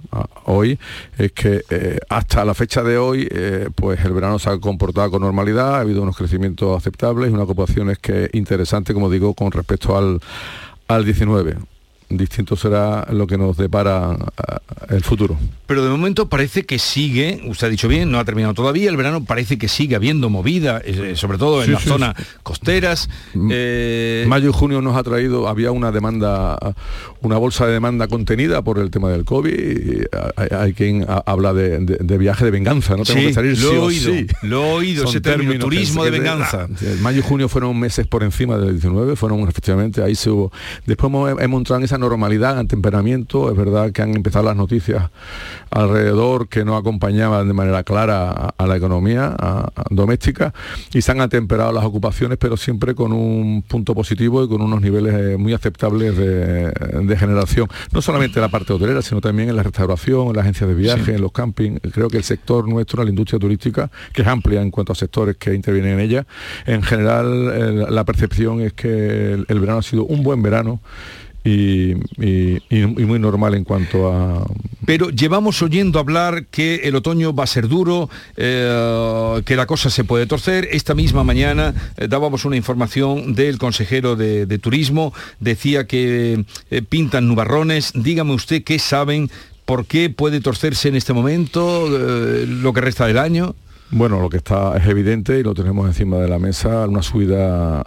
hoy es que eh, hasta la fecha de hoy, pues el verano se ha comportado con normalidad, ha habido unos crecimientos aceptables y una ocupación es que interesante, como digo, con respecto al, al 19. Distinto será lo que nos depara ah, el futuro. Pero de momento parece que sigue, usted ha dicho bien, no ha terminado todavía, el verano parece que sigue habiendo movida, eh, sobre todo en Sí, las sí, zonas costeras. eh, Mayo y junio nos ha traído, había una demanda, una bolsa de demanda contenida por el tema del COVID. y hay, hay quien ha- habla de, de- de viaje de venganza, ¿no? Tengo Sí, que salir lo he oído, lo he oído, ese término, turismo de venganza. ah, Mayo y junio fueron meses por encima del 19, fueron efectivamente, ahí se hubo. Después hemos, hemos entrado en esa normalidad, en temperamiento. Es verdad que han empezado las noticias alrededor que no acompañaban de manera clara a, a la economía a- a doméstica y se han atemperado las ocupaciones, pero siempre con un punto positivo y con unos niveles eh, muy aceptables de, de generación. No solamente en la parte hotelera, sino también en la restauración, en las agencias de viaje, en los campings. Creo que el sector nuestro, la industria turística, que es amplia en cuanto a sectores que intervienen en ella, en general eh, la percepción es que el, el verano ha sido un buen verano y, muy normal en cuanto a... Pero llevamos oyendo hablar que el otoño va a ser duro, eh, que la cosa se puede torcer. Esta misma mañana eh, dábamos una información del consejero de, Turismo, decía que eh, pintan nubarrones. Dígame usted qué saben, por qué puede torcerse en este momento lo que resta del año. Bueno, lo que está es evidente y lo tenemos encima de la mesa, una subida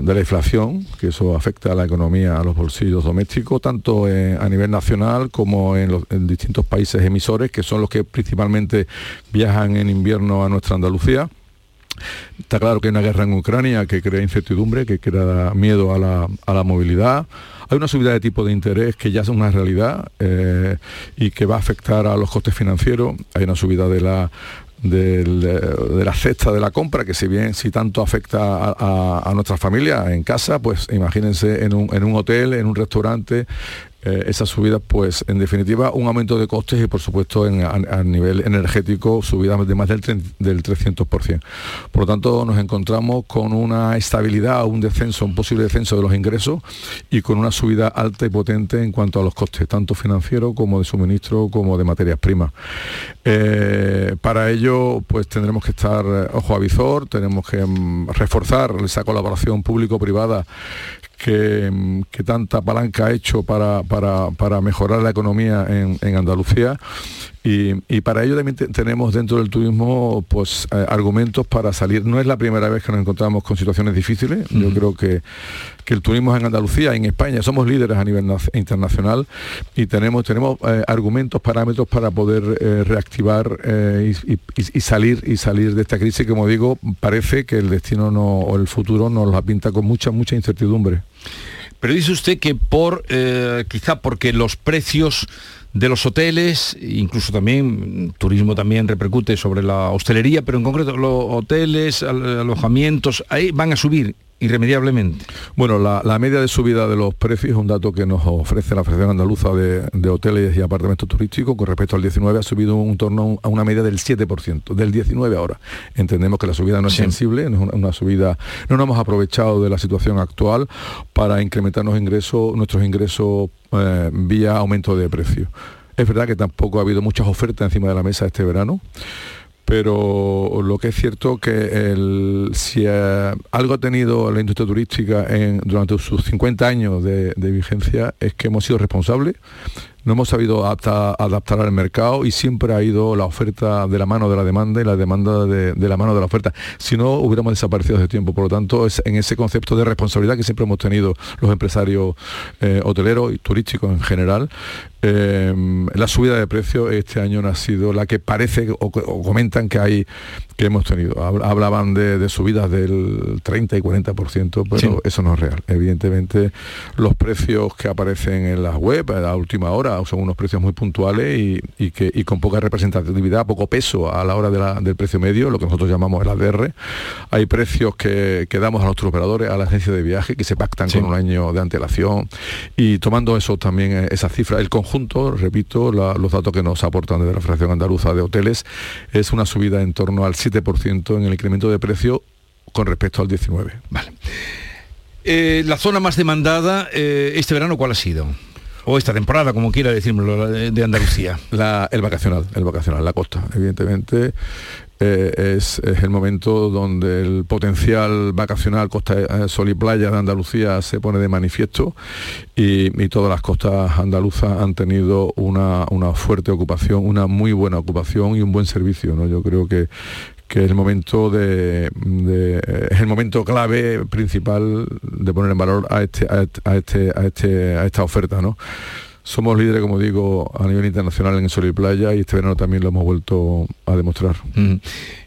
de la inflación, que eso afecta a la economía, a los bolsillos domésticos, tanto eh, a nivel nacional como en distintos países emisores, que son los que principalmente viajan en invierno a nuestra Andalucía. Está claro que hay una guerra en Ucrania que crea incertidumbre, que crea miedo a la, a la movilidad. Hay una subida de tipo de interés que ya es una realidad eh, y que va a afectar a los costes financieros. Hay una subida de la, del, eh, de la cesta de la compra, que si bien si tanto afecta a, a- a nuestra familia en casa, pues imagínense en un, en un hotel, en un restaurante, eh, esas subidas, pues en definitiva un aumento de costes y por supuesto en- a, nivel energético subidas de más del, tre- del 300%. Por lo tanto nos encontramos con una estabilidad, un descenso, un posible descenso de los ingresos y con una subida alta y potente en cuanto a los costes, tanto financieros como de suministro como de materias primas. Eh, para ello pues tendremos que estar eh, ojo a visor, tenemos que mm, reforzar esa colaboración público-privada que, mm, que tanta palanca ha hecho para, para- para mejorar la economía en, en Andalucía. Y, y para ello también te- tenemos dentro del turismo pues eh, argumentos para salir. No es la primera vez que nos encontramos con situaciones difíciles. Yo creo que, que el turismo en Andalucía, en España, somos líderes a nivel nac- internacional y tenemos, tenemos eh, argumentos, parámetros para poder eh, reactivar y, y- y salir y salir de esta crisis. Como digo, parece que el destino no, o el futuro nos la pinta con mucha, mucha incertidumbre. Pero dice usted que por eh, quizá porque los precios de los hoteles, incluso también mm, turismo también repercute sobre la hostelería, pero en concreto los hoteles, al- alojamientos, ahí van a subir irremediablemente. Bueno, la, la media de subida de los precios es un dato que nos ofrece la Federación Andaluza de, de Hoteles y Apartamentos Turísticos. Con respecto al 19 ha subido un torno a una media del 7%, del 19 ahora. Entendemos que la subida no es Sí. sensible, no es una, una subida, no nos hemos aprovechado de la situación actual para incrementar los ingresos, nuestros ingresos eh, vía aumento de precios. Es verdad que tampoco ha habido muchas ofertas encima de la mesa este verano pero lo que es cierto que el, si eh, algo ha tenido la industria turística durante sus 50 años de, vigencia es que hemos sido responsables, no hemos sabido adaptar, adaptar, al mercado y siempre ha ido la oferta de la mano de la demanda y la demanda de, de la mano de la oferta. Si no, hubiéramos desaparecido hace tiempo. Por lo tanto, es en ese concepto de responsabilidad que siempre hemos tenido los empresarios eh, hoteleros y turísticos en general, eh, la subida de precios este año no ha sido la que parece o, o comentan que hay que hemos tenido. Hablaban de, de subidas del 30 y 40%, pero sí. eso no es real. Evidentemente, los precios que aparecen en las web a la última hora son unos precios muy puntuales y, y que, y con poca representatividad, poco peso a la hora de la, del precio medio, lo que nosotros llamamos el ADR. Hay precios que, que damos a nuestros operadores, a la agencia de viaje, que se pactan sí. con un año de antelación y tomando eso también, eh, esa cifra, el conjunto, repito, la, los datos que nos aportan desde la Federación Andaluza de Hoteles, es una subida en torno al 7% en el incremento de precio con respecto al 19. Vale. Eh, la zona más demandada eh, este verano, ¿cuál ha sido? O esta temporada, como quiera decírmelo, de Andalucía. [LAUGHS] La, el vacacional, el vacacional, la costa, evidentemente. Eh, es, es, el momento donde el potencial vacacional Costa eh, Sol y Playa de Andalucía se pone de manifiesto y, y todas las costas andaluzas han tenido una, una, fuerte ocupación, una muy buena ocupación y un buen servicio. ¿no? Yo creo que, que es el momento de, de, es el momento clave principal de poner en valor a este a este a este a esta oferta no somos líderes, como digo, a nivel internacional en sol y playa y este verano también lo hemos vuelto a demostrar.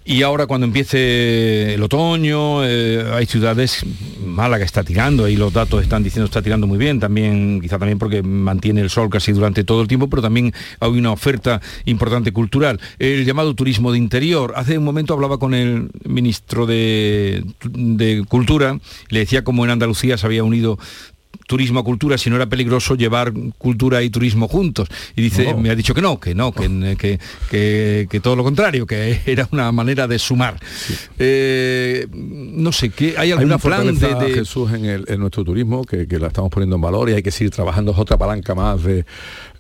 Y ahora cuando empiece el otoño, eh, hay ciudades, Málaga está tirando, ahí los datos están diciendo está tirando muy bien, también quizá también porque mantiene el sol casi durante todo el tiempo, pero también hay una oferta importante cultural. El llamado turismo de interior. Hace un momento hablaba con el ministro de, de Cultura, le decía cómo en Andalucía se había unido turismo a cultura, si no era peligroso llevar cultura y turismo juntos. Y dice, no. me ha dicho que no, que no, que, que, que, que, todo lo contrario, que [LAUGHS] era una manera de sumar. Sí. Eh, no sé, ¿qué, ¿hay algún plan de, de, Jesús en, el, en nuestro turismo que, que, la estamos poniendo en valor y hay que seguir trabajando, es otra palanca más de,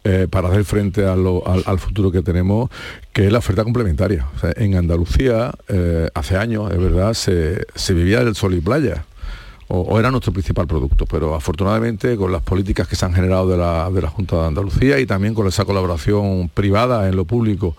eh, para hacer frente a lo, al, al, futuro que tenemos, que es la oferta complementaria. O sea, en Andalucía, eh, hace años, es verdad, se, se vivía del sol y playa o, era nuestro principal producto, pero afortunadamente con las políticas que se han generado de la, de la Junta de Andalucía y también con esa colaboración privada en lo público,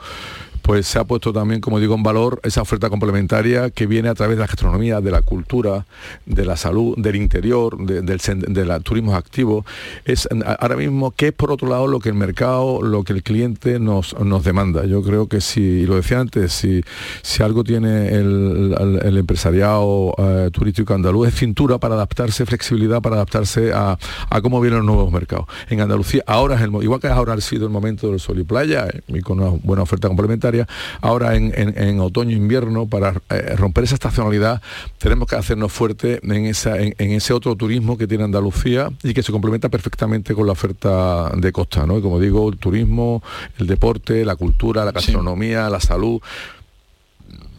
pues se ha puesto también, como digo, en valor esa oferta complementaria que viene a través de la gastronomía, de la cultura, de la salud, del interior, de, del turismo activo. Es ahora mismo que es por otro lado lo que el mercado, lo que el cliente nos, nos demanda. Yo creo que si, lo decía antes, si, si algo tiene el, empresariado uh, turístico andaluz es cintura para adaptarse, flexibilidad para adaptarse a, a, cómo vienen los nuevos mercados. En Andalucía ahora es el igual que ahora ha sido el momento del sol y playa y con una buena oferta complementaria ahora en, en, en otoño-invierno, para eh, romper esa estacionalidad, tenemos que hacernos fuerte en, esa, en, en, ese otro turismo que tiene Andalucía y que se complementa perfectamente con la oferta de costa, ¿no? Y como digo, el turismo, el deporte, la cultura, la gastronomía, sí. la salud.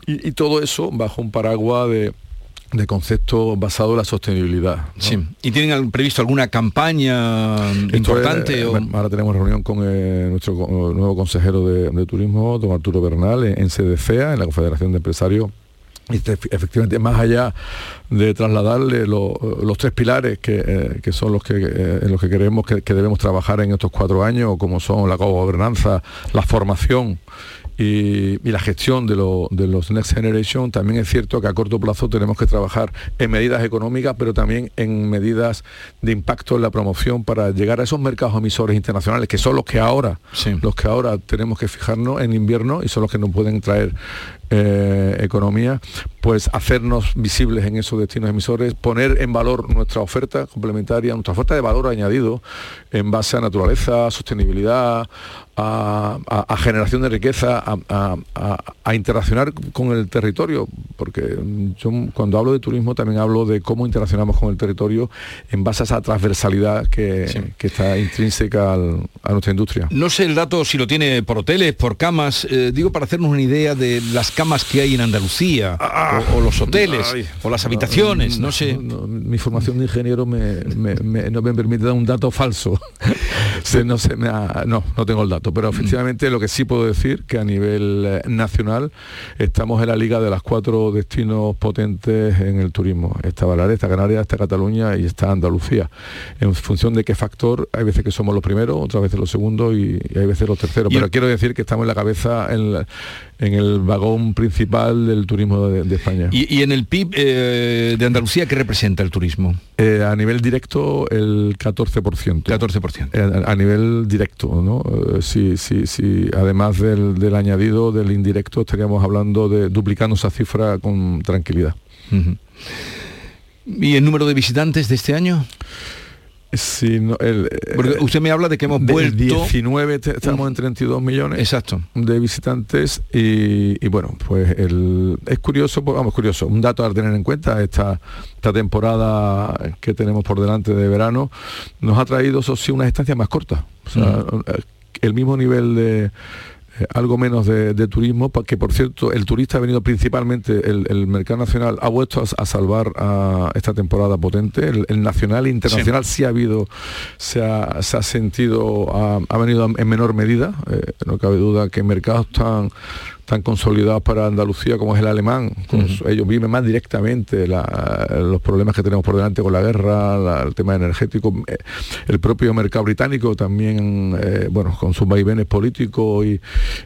Y, y todo eso bajo un paraguas de, de concepto basado en la sostenibilidad. ¿no? Sí. ¿Y tienen previsto alguna campaña Esto importante? Es, o... Ahora tenemos reunión con eh, nuestro nuevo consejero de, de, Turismo, don Arturo Bernal, en, en CDCEA, en la Confederación de Empresarios y efectivamente más allá de trasladarle lo, los tres pilares que, eh, que son los que eh, en los que creemos que, que, debemos trabajar en estos cuatro años como son la gobernanza la formación y, y la gestión de, lo, de, los Next Generation, también es cierto que a corto plazo tenemos que trabajar en medidas económicas, pero también en medidas de impacto en la promoción para llegar a esos mercados emisores internacionales, que son los que ahora, sí. los que ahora tenemos que fijarnos en invierno y son los que nos pueden traer eh, economía, pues hacernos visibles en esos destinos emisores, poner en valor nuestra oferta complementaria, nuestra oferta de valor añadido en base a naturaleza, sostenibilidad, a, a, a generación de riqueza, a, interaccionar con el territorio, porque yo cuando hablo de turismo también hablo de cómo interaccionamos con el territorio en base a esa transversalidad que, que está intrínseca al- a nuestra industria. No sé el dato si lo tiene por hoteles, por camas, eh, digo para hacernos una idea de las camas que hay en Andalucía, o, o los hoteles, Ay. o las habitaciones, no, sé. mi formación de ingeniero me, me- me- no me permite dar un dato falso. [LAUGHS] Se- no, se me ha- no, no tengo el dato, pero efectivamente lo que sí puedo decir que a nivel eh, nacional estamos en la liga de las cuatro destinos potentes en el turismo. Está Baleares, está Canarias, está Cataluña y está Andalucía. En función de qué factor, hay veces que somos los primeros, otras veces los segundos y, y hay veces los terceros. Pero el- quiero decir que estamos en la cabeza, en, la- en el vagón principal del turismo de, de España. Y, y en el PIB eh, de Andalucía, ¿qué representa el turismo? Eh, a nivel directo el 14%. 14%. Eh, a, a nivel directo, ¿no? Sí, sí, sí. Además del, del añadido, del indirecto, estaríamos hablando de duplicando esa cifra con tranquilidad. ¿Y el número de visitantes de este año? Sí, no, el, eh, Porque usted me habla de que hemos vuelto... 19 te- estamos en 32 millones Exacto. de visitantes y, y bueno, pues el, es curioso, pues, vamos, curioso, un dato a tener en cuenta, esta, esta temporada que tenemos por delante de verano nos ha traído, eso sí, unas estancias más cortas. O sea, eh, el mismo nivel de eh, algo menos de, de turismo, pa- que por cierto el turista ha venido principalmente, el, el mercado nacional ha vuelto a, a salvar a esta temporada potente, el, el nacional e internacional sí, ha habido, se ha, se ha sentido, ha, ha venido en menor medida, eh, no cabe duda que en mercados tan tan consolidados para Andalucía como es el alemán, ellos viven más directamente la- los problemas que tenemos por delante con la guerra, la- el tema energético, eh, el propio mercado británico también, eh, bueno, con sus vaivenes políticos y,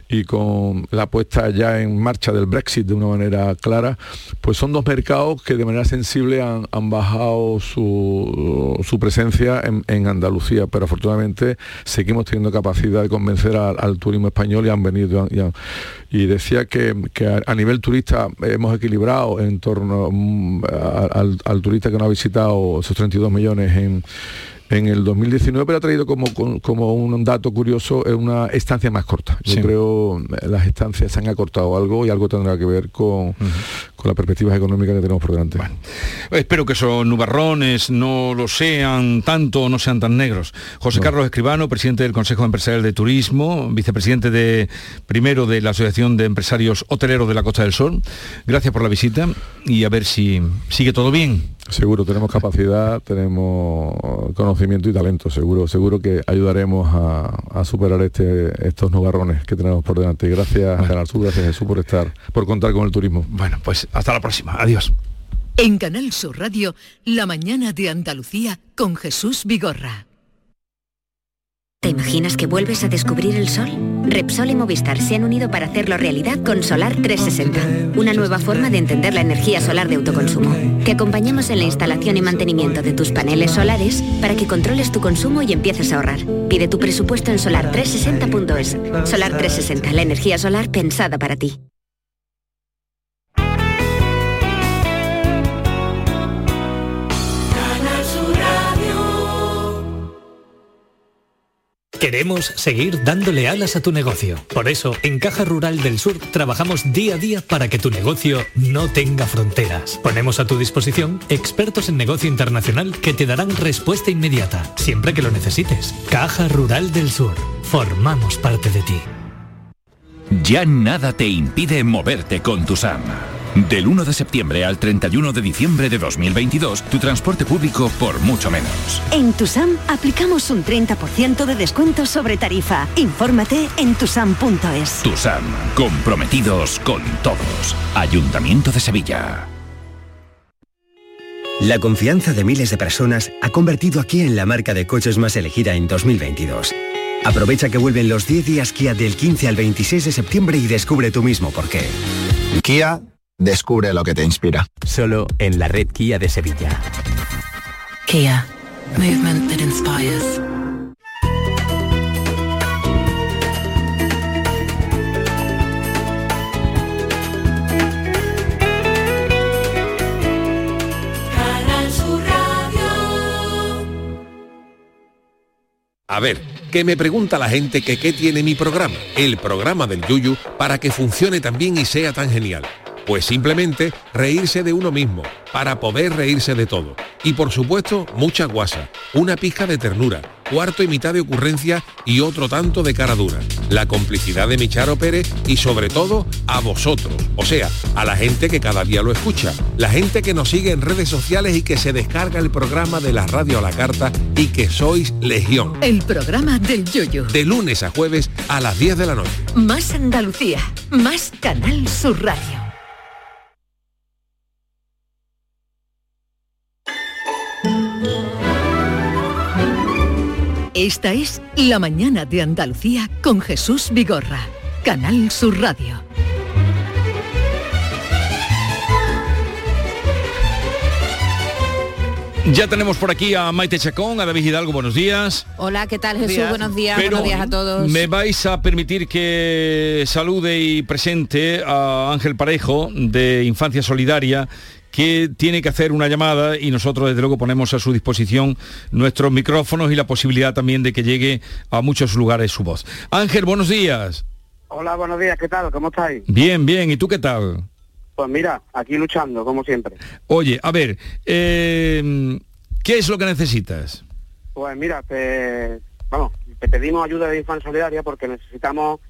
y con la puesta ya en marcha del Brexit de una manera clara, pues son dos mercados que de manera sensible han, han bajado su, su presencia en, en Andalucía, pero afortunadamente seguimos teniendo capacidad de convencer al, al turismo español y han venido y, han- y decía que, que a, a nivel turista hemos equilibrado en torno mm, a- al, al turista que nos ha visitado esos 32 millones en, en el 2019, pero ha traído como, como un dato curioso una estancia más corta. Yo Sí. creo eh, las estancias se han acortado algo y algo tendrá que ver con, con las perspectivas económicas que tenemos por delante. Espero que esos nubarrones no lo sean tanto, no sean tan negros. José Carlos Escribano, presidente del Consejo Empresarial de Turismo, vicepresidente de primero de la Asociación de Empresarios Hoteleros de la Costa del Sol. Gracias por la visita y a ver si sigue todo bien. Seguro, tenemos capacidad, tenemos conocimiento y talento, seguro, seguro que ayudaremos a, a superar este, estos nubarrones que tenemos por delante. Gracias Canal Sur, gracias Jesús por estar, por contar con el turismo. Bueno, pues hasta la próxima. Adiós. En Canal Sur Radio, La mañana de Andalucía con Jesús Vigorra. ¿Te imaginas que vuelves a descubrir el sol? Repsol y Movistar se han unido para hacerlo realidad con Solar 360, una nueva forma de entender la energía solar de autoconsumo. Te acompañamos en la instalación y mantenimiento de tus paneles solares para que controles tu consumo y empieces a ahorrar. Pide tu presupuesto en solar360.es. Solar 360, la energía solar pensada para ti. Queremos seguir dándole alas a tu negocio. Por eso, en Caja Rural del Sur trabajamos día a día para que tu negocio no tenga fronteras. Ponemos a tu disposición expertos en negocio internacional que te darán respuesta inmediata, siempre que lo necesites. Caja Rural del Sur. Formamos parte de ti. Ya nada te impide moverte con tu SAM. Del 1 de septiembre al 31 de diciembre de 2022, tu transporte público por mucho menos. En Tusam aplicamos un 30% de descuento sobre tarifa. Infórmate en tusam.es. Tu SAM, comprometidos con todos. Ayuntamiento de Sevilla. La confianza de miles de personas ha convertido a Kia en la marca de coches más elegida en 2022. Aprovecha que vuelven los 10 días Kia del 15 al 26 de septiembre y descubre tú mismo por qué. Kia, descubre lo que te inspira. Solo en la red Kia de Sevilla. Kia, movement that inspires. Canal Sur Radio. A ver, que me pregunta la gente que qué tiene mi programa, el programa del Yuyu, para que funcione tan bien y sea tan genial. Pues simplemente reírse de uno mismo, para poder reírse de todo. Y por supuesto, mucha guasa, una pizca de ternura, cuarto y mitad de ocurrencia y otro tanto de cara dura. La complicidad de Micharo Pérez y sobre todo a vosotros, o sea, a la gente que cada día lo escucha, la gente que nos sigue en redes sociales y que se descarga el programa de la radio a la carta y que sois legión. El programa del Yoyo. De lunes a jueves a las 10 de la noche. Más Andalucía, más Canal Sur Radio. Esta es La mañana de Andalucía con Jesús Vigorra, Canal Sur Radio. Ya tenemos por aquí a Maite Chacón, a David Hidalgo, buenos días. Hola, ¿qué tal Jesús? Buenos días, Pero buenos días a todos. Me vais a permitir que salude y presente a Ángel Parejo de Infancia Solidaria que tiene que hacer una llamada y nosotros desde luego ponemos a su disposición nuestros micrófonos y la posibilidad también de que llegue a muchos lugares su voz. Ángel, buenos días. Hola, buenos días, ¿qué tal? ¿Cómo estáis? Bien, bien, ¿y tú qué tal? Pues mira, aquí luchando, como siempre. Oye, a ver, eh, ¿qué es lo que necesitas? Pues mira, te, vamos, te pedimos ayuda de Infancia Solidaria porque necesitamos,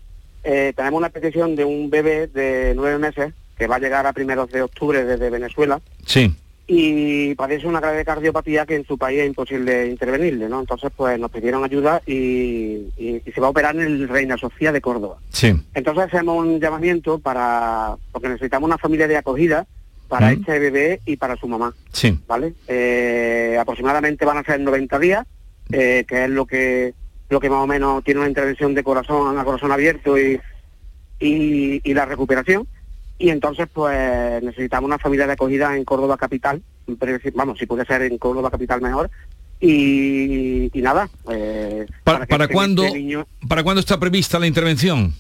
eh, tenemos una petición de un bebé de nueve meses que va a llegar a primeros de octubre desde Venezuela Sí. y padece una grave cardiopatía que en su país es imposible intervenirle, ¿no? Entonces, pues nos pidieron ayuda y, y- y se va a operar en el Reina Sofía de Córdoba. Sí. Entonces hacemos un llamamiento para, porque necesitamos una familia de acogida para este bebé y para su mamá, Sí. ¿vale? Eh, aproximadamente van a ser 90 días, eh, que es lo que lo que más o menos tiene una intervención de corazón a corazón abierto y, y, y la recuperación. Y entonces, pues, necesitamos una familia de acogida en Córdoba Capital, vamos, si puede ser en Córdoba Capital mejor. Y, y nada, eh, ¿Para, para este- cuándo, este niño- ¿Para cuándo está prevista la intervención?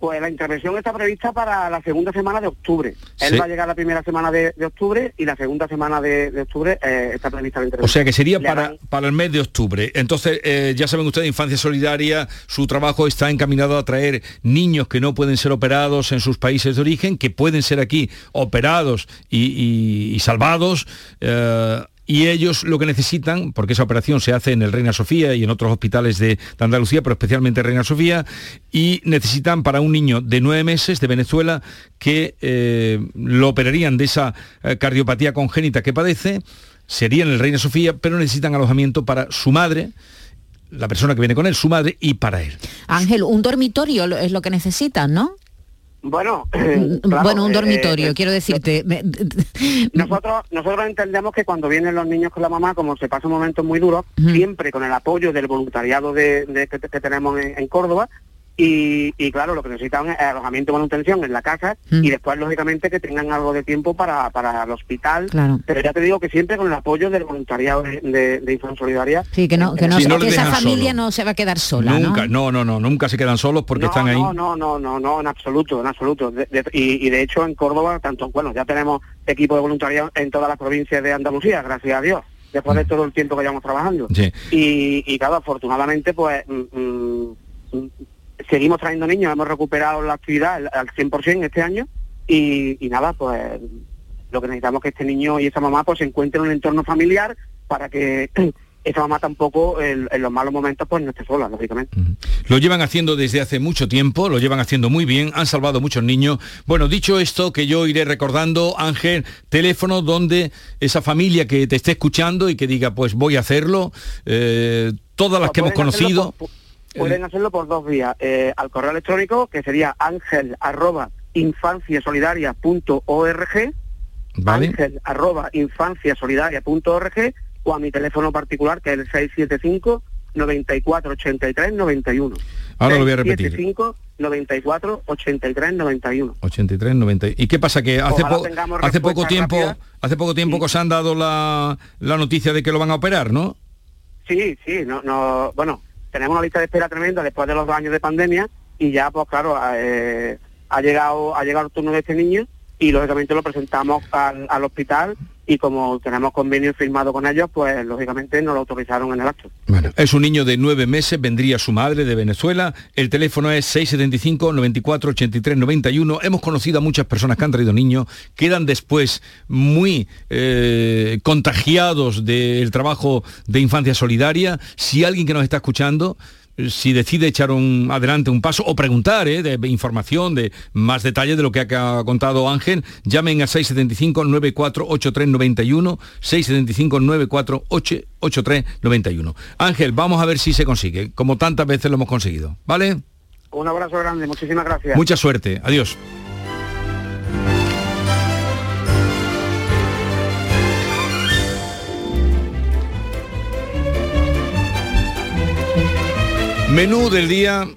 Pues la intervención está prevista para la segunda semana de octubre. Sí. Él va a llegar la primera semana de, de octubre y la segunda semana de, de octubre eh, está prevista la O intervención. sea que sería para, para el mes de octubre. Entonces, eh, ya saben ustedes, Infancia Solidaria, su trabajo está encaminado a traer niños que no pueden ser operados en sus países de origen, que pueden ser aquí operados y, y- y salvados. eh, y ellos lo que necesitan, porque esa operación se hace en el Reina Sofía y en otros hospitales de, Andalucía, pero especialmente Reina Sofía, y necesitan para un niño de nueve meses de Venezuela que eh, lo operarían de esa eh, cardiopatía congénita que padece, sería en el Reina Sofía, pero necesitan alojamiento para su madre, la persona que viene con él, su madre y para él. Ángel, un dormitorio es lo que necesitan, ¿no? Bueno, [CLEARS THROAT] Mm, bueno, un eh, dormitorio, eh, quiero decirte. [LAUGHS] Nosotros, nosotros entendemos que cuando vienen los niños con la mamá, como se pasan momentos muy duros, siempre con el apoyo del voluntariado de, de- que, que tenemos en, en Córdoba, y, y claro, lo que necesitan es alojamiento y manutención en la casa Mm. y después, lógicamente, que tengan algo de tiempo para, para el hospital. Claro. Pero ya te digo que siempre con el apoyo del voluntariado de, de, de Infancia Solidaria. Sí, que no, que, no, Si no que esa familia solo. no se va a quedar sola, ¿no? nunca, ¿no? no, no, nunca se quedan solos porque no, están ahí. No, no, no, no, no, en absoluto, en absoluto. De- de- y, y de hecho en Córdoba, tanto, bueno, ya tenemos equipo de voluntariado en todas las provincias de Andalucía, gracias a Dios, después de todo el tiempo que llevamos trabajando. Sí. Y, y claro, afortunadamente, pues mm, mm, mm, seguimos trayendo niños, hemos recuperado la actividad al, al 100% este año y, y nada, pues lo que necesitamos es que este niño y esa mamá pues se encuentren en un entorno familiar para que [CLEARS THROAT] esa mamá tampoco en, en los malos momentos pues no esté sola, lógicamente. Lo llevan haciendo desde hace mucho tiempo, lo llevan haciendo muy bien, han salvado muchos niños. Bueno, dicho esto, que yo iré recordando, Ángel, teléfono donde esa familia que te esté escuchando y que diga, pues voy a hacerlo, eh, todas las que hemos conocido. por- Pueden hacerlo por dos vías. Eh, al correo electrónico, que sería ángel arroba infanciasolidaria.org, ¿Vale? ángel arroba infanciasolidaria.org, o a mi teléfono particular, que es el 675 94 83 91. Ahora lo voy a repetir. 675 94 83 91. 83, 90. ¿Y qué pasa? Que hace, po- hace poco tiempo, rápida. hace poco tiempo que os han dado la, la noticia de que lo van a operar, ¿no? Sí, sí, no, no, bueno, tenemos una lista de espera tremenda después de los dos años de pandemia y ya, pues claro, eh, ha llegado ha llegado el turno de este niño y lógicamente lo presentamos al, al hospital y como tenemos convenio firmado con ellos, pues lógicamente nos lo autorizaron en el acto. Bueno, es un niño de nueve meses, vendría su madre de Venezuela. El teléfono es 675 94 83 91. Hemos conocido a muchas personas que han traído niños, quedan después muy eh, contagiados del trabajo de infancia solidaria. Si alguien que nos está escuchando si decide echar un, adelante un paso o preguntar ¿eh? de, información, de más detalles de lo que ha contado Ángel, llamen a 675-948391, 675-948391. Ángel, vamos a ver si se consigue, como tantas veces lo hemos conseguido, ¿vale? Un abrazo grande, muchísimas gracias. Mucha suerte, adiós. Menú del día.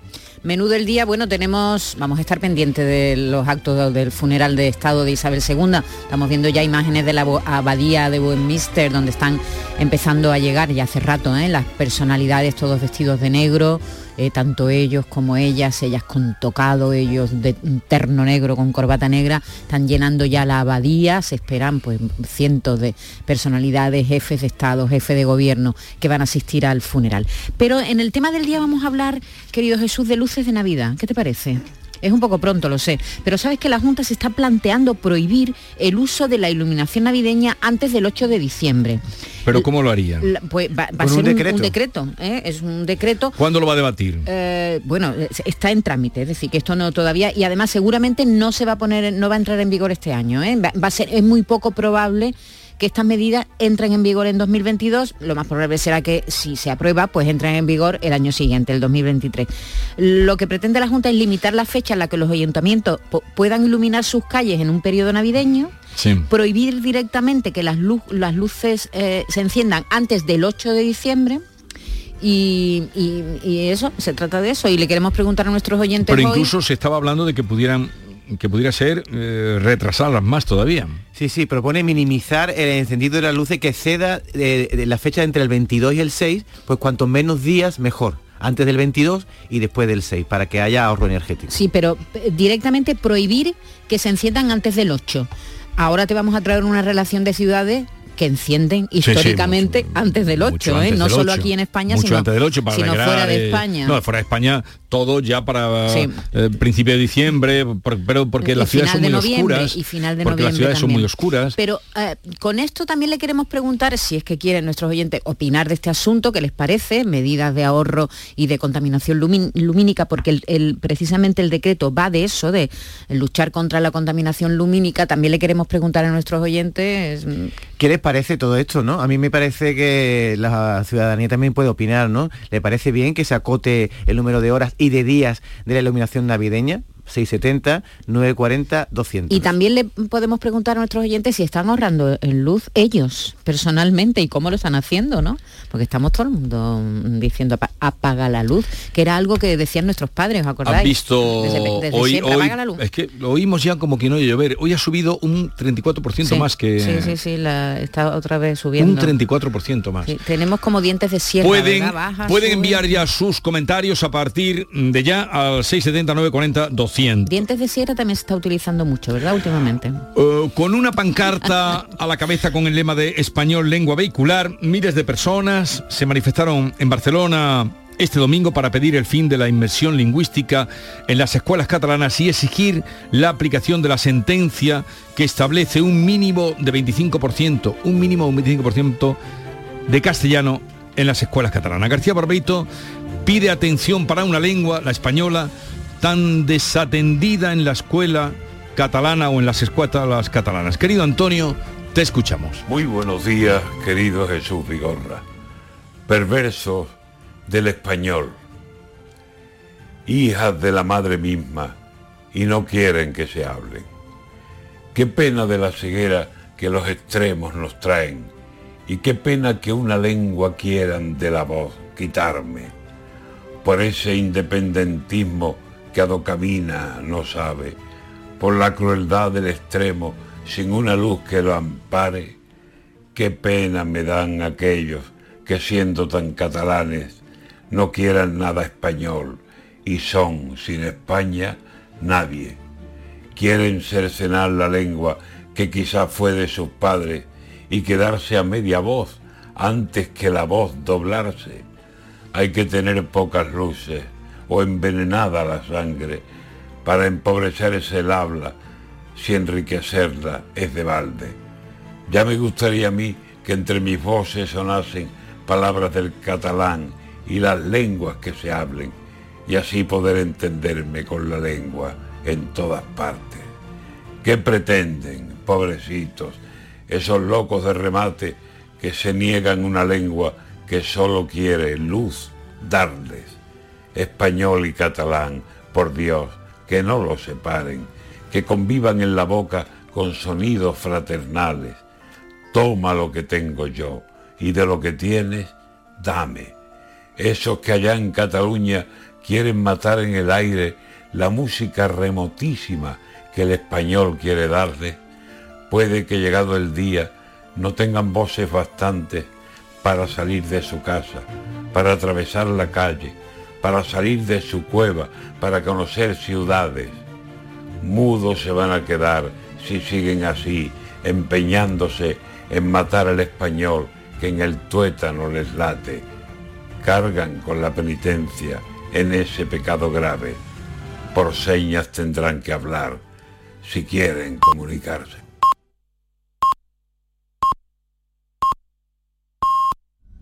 Menú del día, bueno, tenemos, vamos a estar pendientes de los actos del funeral de Estado de Isabel II. Estamos viendo ya imágenes de la abadía de Westminster, donde están empezando a llegar ya hace rato ¿eh? las personalidades, todos vestidos de negro, eh, tanto ellos como ellas, ellas con tocado, ellos de terno negro con corbata negra, están llenando ya la abadía, se esperan pues cientos de personalidades, jefes de Estado, jefes de gobierno que van a asistir al funeral. Pero en el tema del día vamos a hablar, querido Jesús, de luces de Navidad. ¿Qué te parece? Es un poco pronto, lo sé, pero sabes que la Junta se está planteando prohibir el uso de la iluminación navideña antes del 8 de diciembre. ¿Pero cómo lo harían? pues va, a ser un decreto. Un, decreto ¿eh? Es un decreto. ¿Cuándo lo va a debatir? Eh, bueno, está en trámite, es decir, que esto no todavía, y además seguramente no se va a poner, no va a entrar en vigor este año. ¿eh? Va, a ser, es muy poco probable que estas medidas entren en vigor en 2022, lo más probable será que si se aprueba, pues entren en vigor el año siguiente, el 2023. Lo que pretende la Junta es limitar la fecha en la que los ayuntamientos puedan iluminar sus calles en un periodo navideño, prohibir directamente que las, las luces eh, se enciendan antes del 8 de diciembre, y, eso, se trata de eso. Y le queremos preguntar a nuestros oyentes. Pero incluso se estaba hablando de que pudieran que pudiera ser eh, retrasarlas más todavía. Sí, sí, propone minimizar el encendido de las luces que ceda de, de la fecha entre el 22 y el 6, pues cuanto menos días mejor antes del 22 y después del 6, para que haya ahorro energético. Sí, pero eh, directamente prohibir que se enciendan antes del 8. Ahora te vamos a traer una relación de ciudades que encienden históricamente antes del 8, ¿eh? no solo aquí en España, mucho sino, antes del 8 para sino fuera de España. No, fuera de España todo ya para eh, principio de diciembre, pero porque las ciudades son muy oscuras. Y final de porque las ciudades son muy oscuras. Pero eh, con esto también le queremos preguntar si es que quieren nuestros oyentes opinar de este asunto, qué les parece, medidas de ahorro y de contaminación lumínica, porque el, precisamente el decreto va de eso, de luchar contra la contaminación lumínica. También le queremos preguntar a nuestros oyentes. Mm, ¿Qué les parece todo esto, no? A mí me parece que la ciudadanía también puede opinar, ¿no? ¿Le parece bien que se acote el número de horas y de días de la iluminación navideña? 670, 940, 200. Y también le podemos preguntar a nuestros oyentes si están ahorrando en luz ellos, personalmente, y cómo lo están haciendo, ¿no? Porque estamos todo el mundo diciendo apaga la luz, que era algo que decían nuestros padres, ¿os acordáis? ¿Has visto hoy, la luz. Es que lo oímos ya como que no llover. Hoy ha subido un 34% más que... Sí, sí, sí, la, está otra vez subiendo. Un 34% más. tenemos como dientes de sierra, Pueden, pueden enviar ya sus comentarios a partir de ya al 670 940 200 Dientes de sierra también se está utilizando mucho, ¿verdad? Últimamente. Uh, con una pancarta [LAUGHS] a la cabeza con el lema de español lengua vehicular, miles de personas se manifestaron en Barcelona este domingo para pedir el fin de la inmersión lingüística en las escuelas catalanas y exigir la aplicación de la sentencia que establece un mínimo de 25%, un mínimo de 25% de castellano en las escuelas catalanas. García Barbeito pide atención para una lengua, la española, tan desatendida en la escuela catalana o en las escuelas catalanas. Querido Antonio, te escuchamos. Muy buenos días, querido Jesús Vigorra. Perversos del español. Hijas de la madre misma y no quieren que se hablen. Qué pena de la ceguera que los extremos nos traen y qué pena que una lengua quieran de la voz quitarme. Por ese independentismo que a camina no sabe, por la crueldad del extremo, sin una luz que lo ampare, qué pena me dan aquellos que siendo tan catalanes no quieran nada español y son sin España nadie. quieren cercenar la lengua que quizás fue de sus padres y quedarse a media voz antes que la voz doblarse. Hay que tener pocas luces o envenenada la sangre para empobrecerse el habla si enriquecerla es de balde. Ya me gustaría a mí que entre mis voces sonasen palabras del catalán y las lenguas que se hablen, y así poder entenderme con la lengua en todas partes. ¿Qué pretenden, pobrecitos, esos locos de remate que se niegan una lengua que solo quiere luz darles? Español y catalán, por Dios, que no los separen, que convivan en la boca con sonidos fraternales. Toma lo que tengo yo y de lo que tienes, dame. Esos que allá en Cataluña quieren matar en el aire la música remotísima que el español quiere darle, puede que llegado el día no tengan voces bastantes para salir de su casa, para atravesar la calle, para salir de su cueva, para conocer ciudades. Mudos se van a quedar si siguen así, empeñándose en matar al español que en el tuétano les late. Cargan con la penitencia en ese pecado grave. Por señas tendrán que hablar si quieren comunicarse.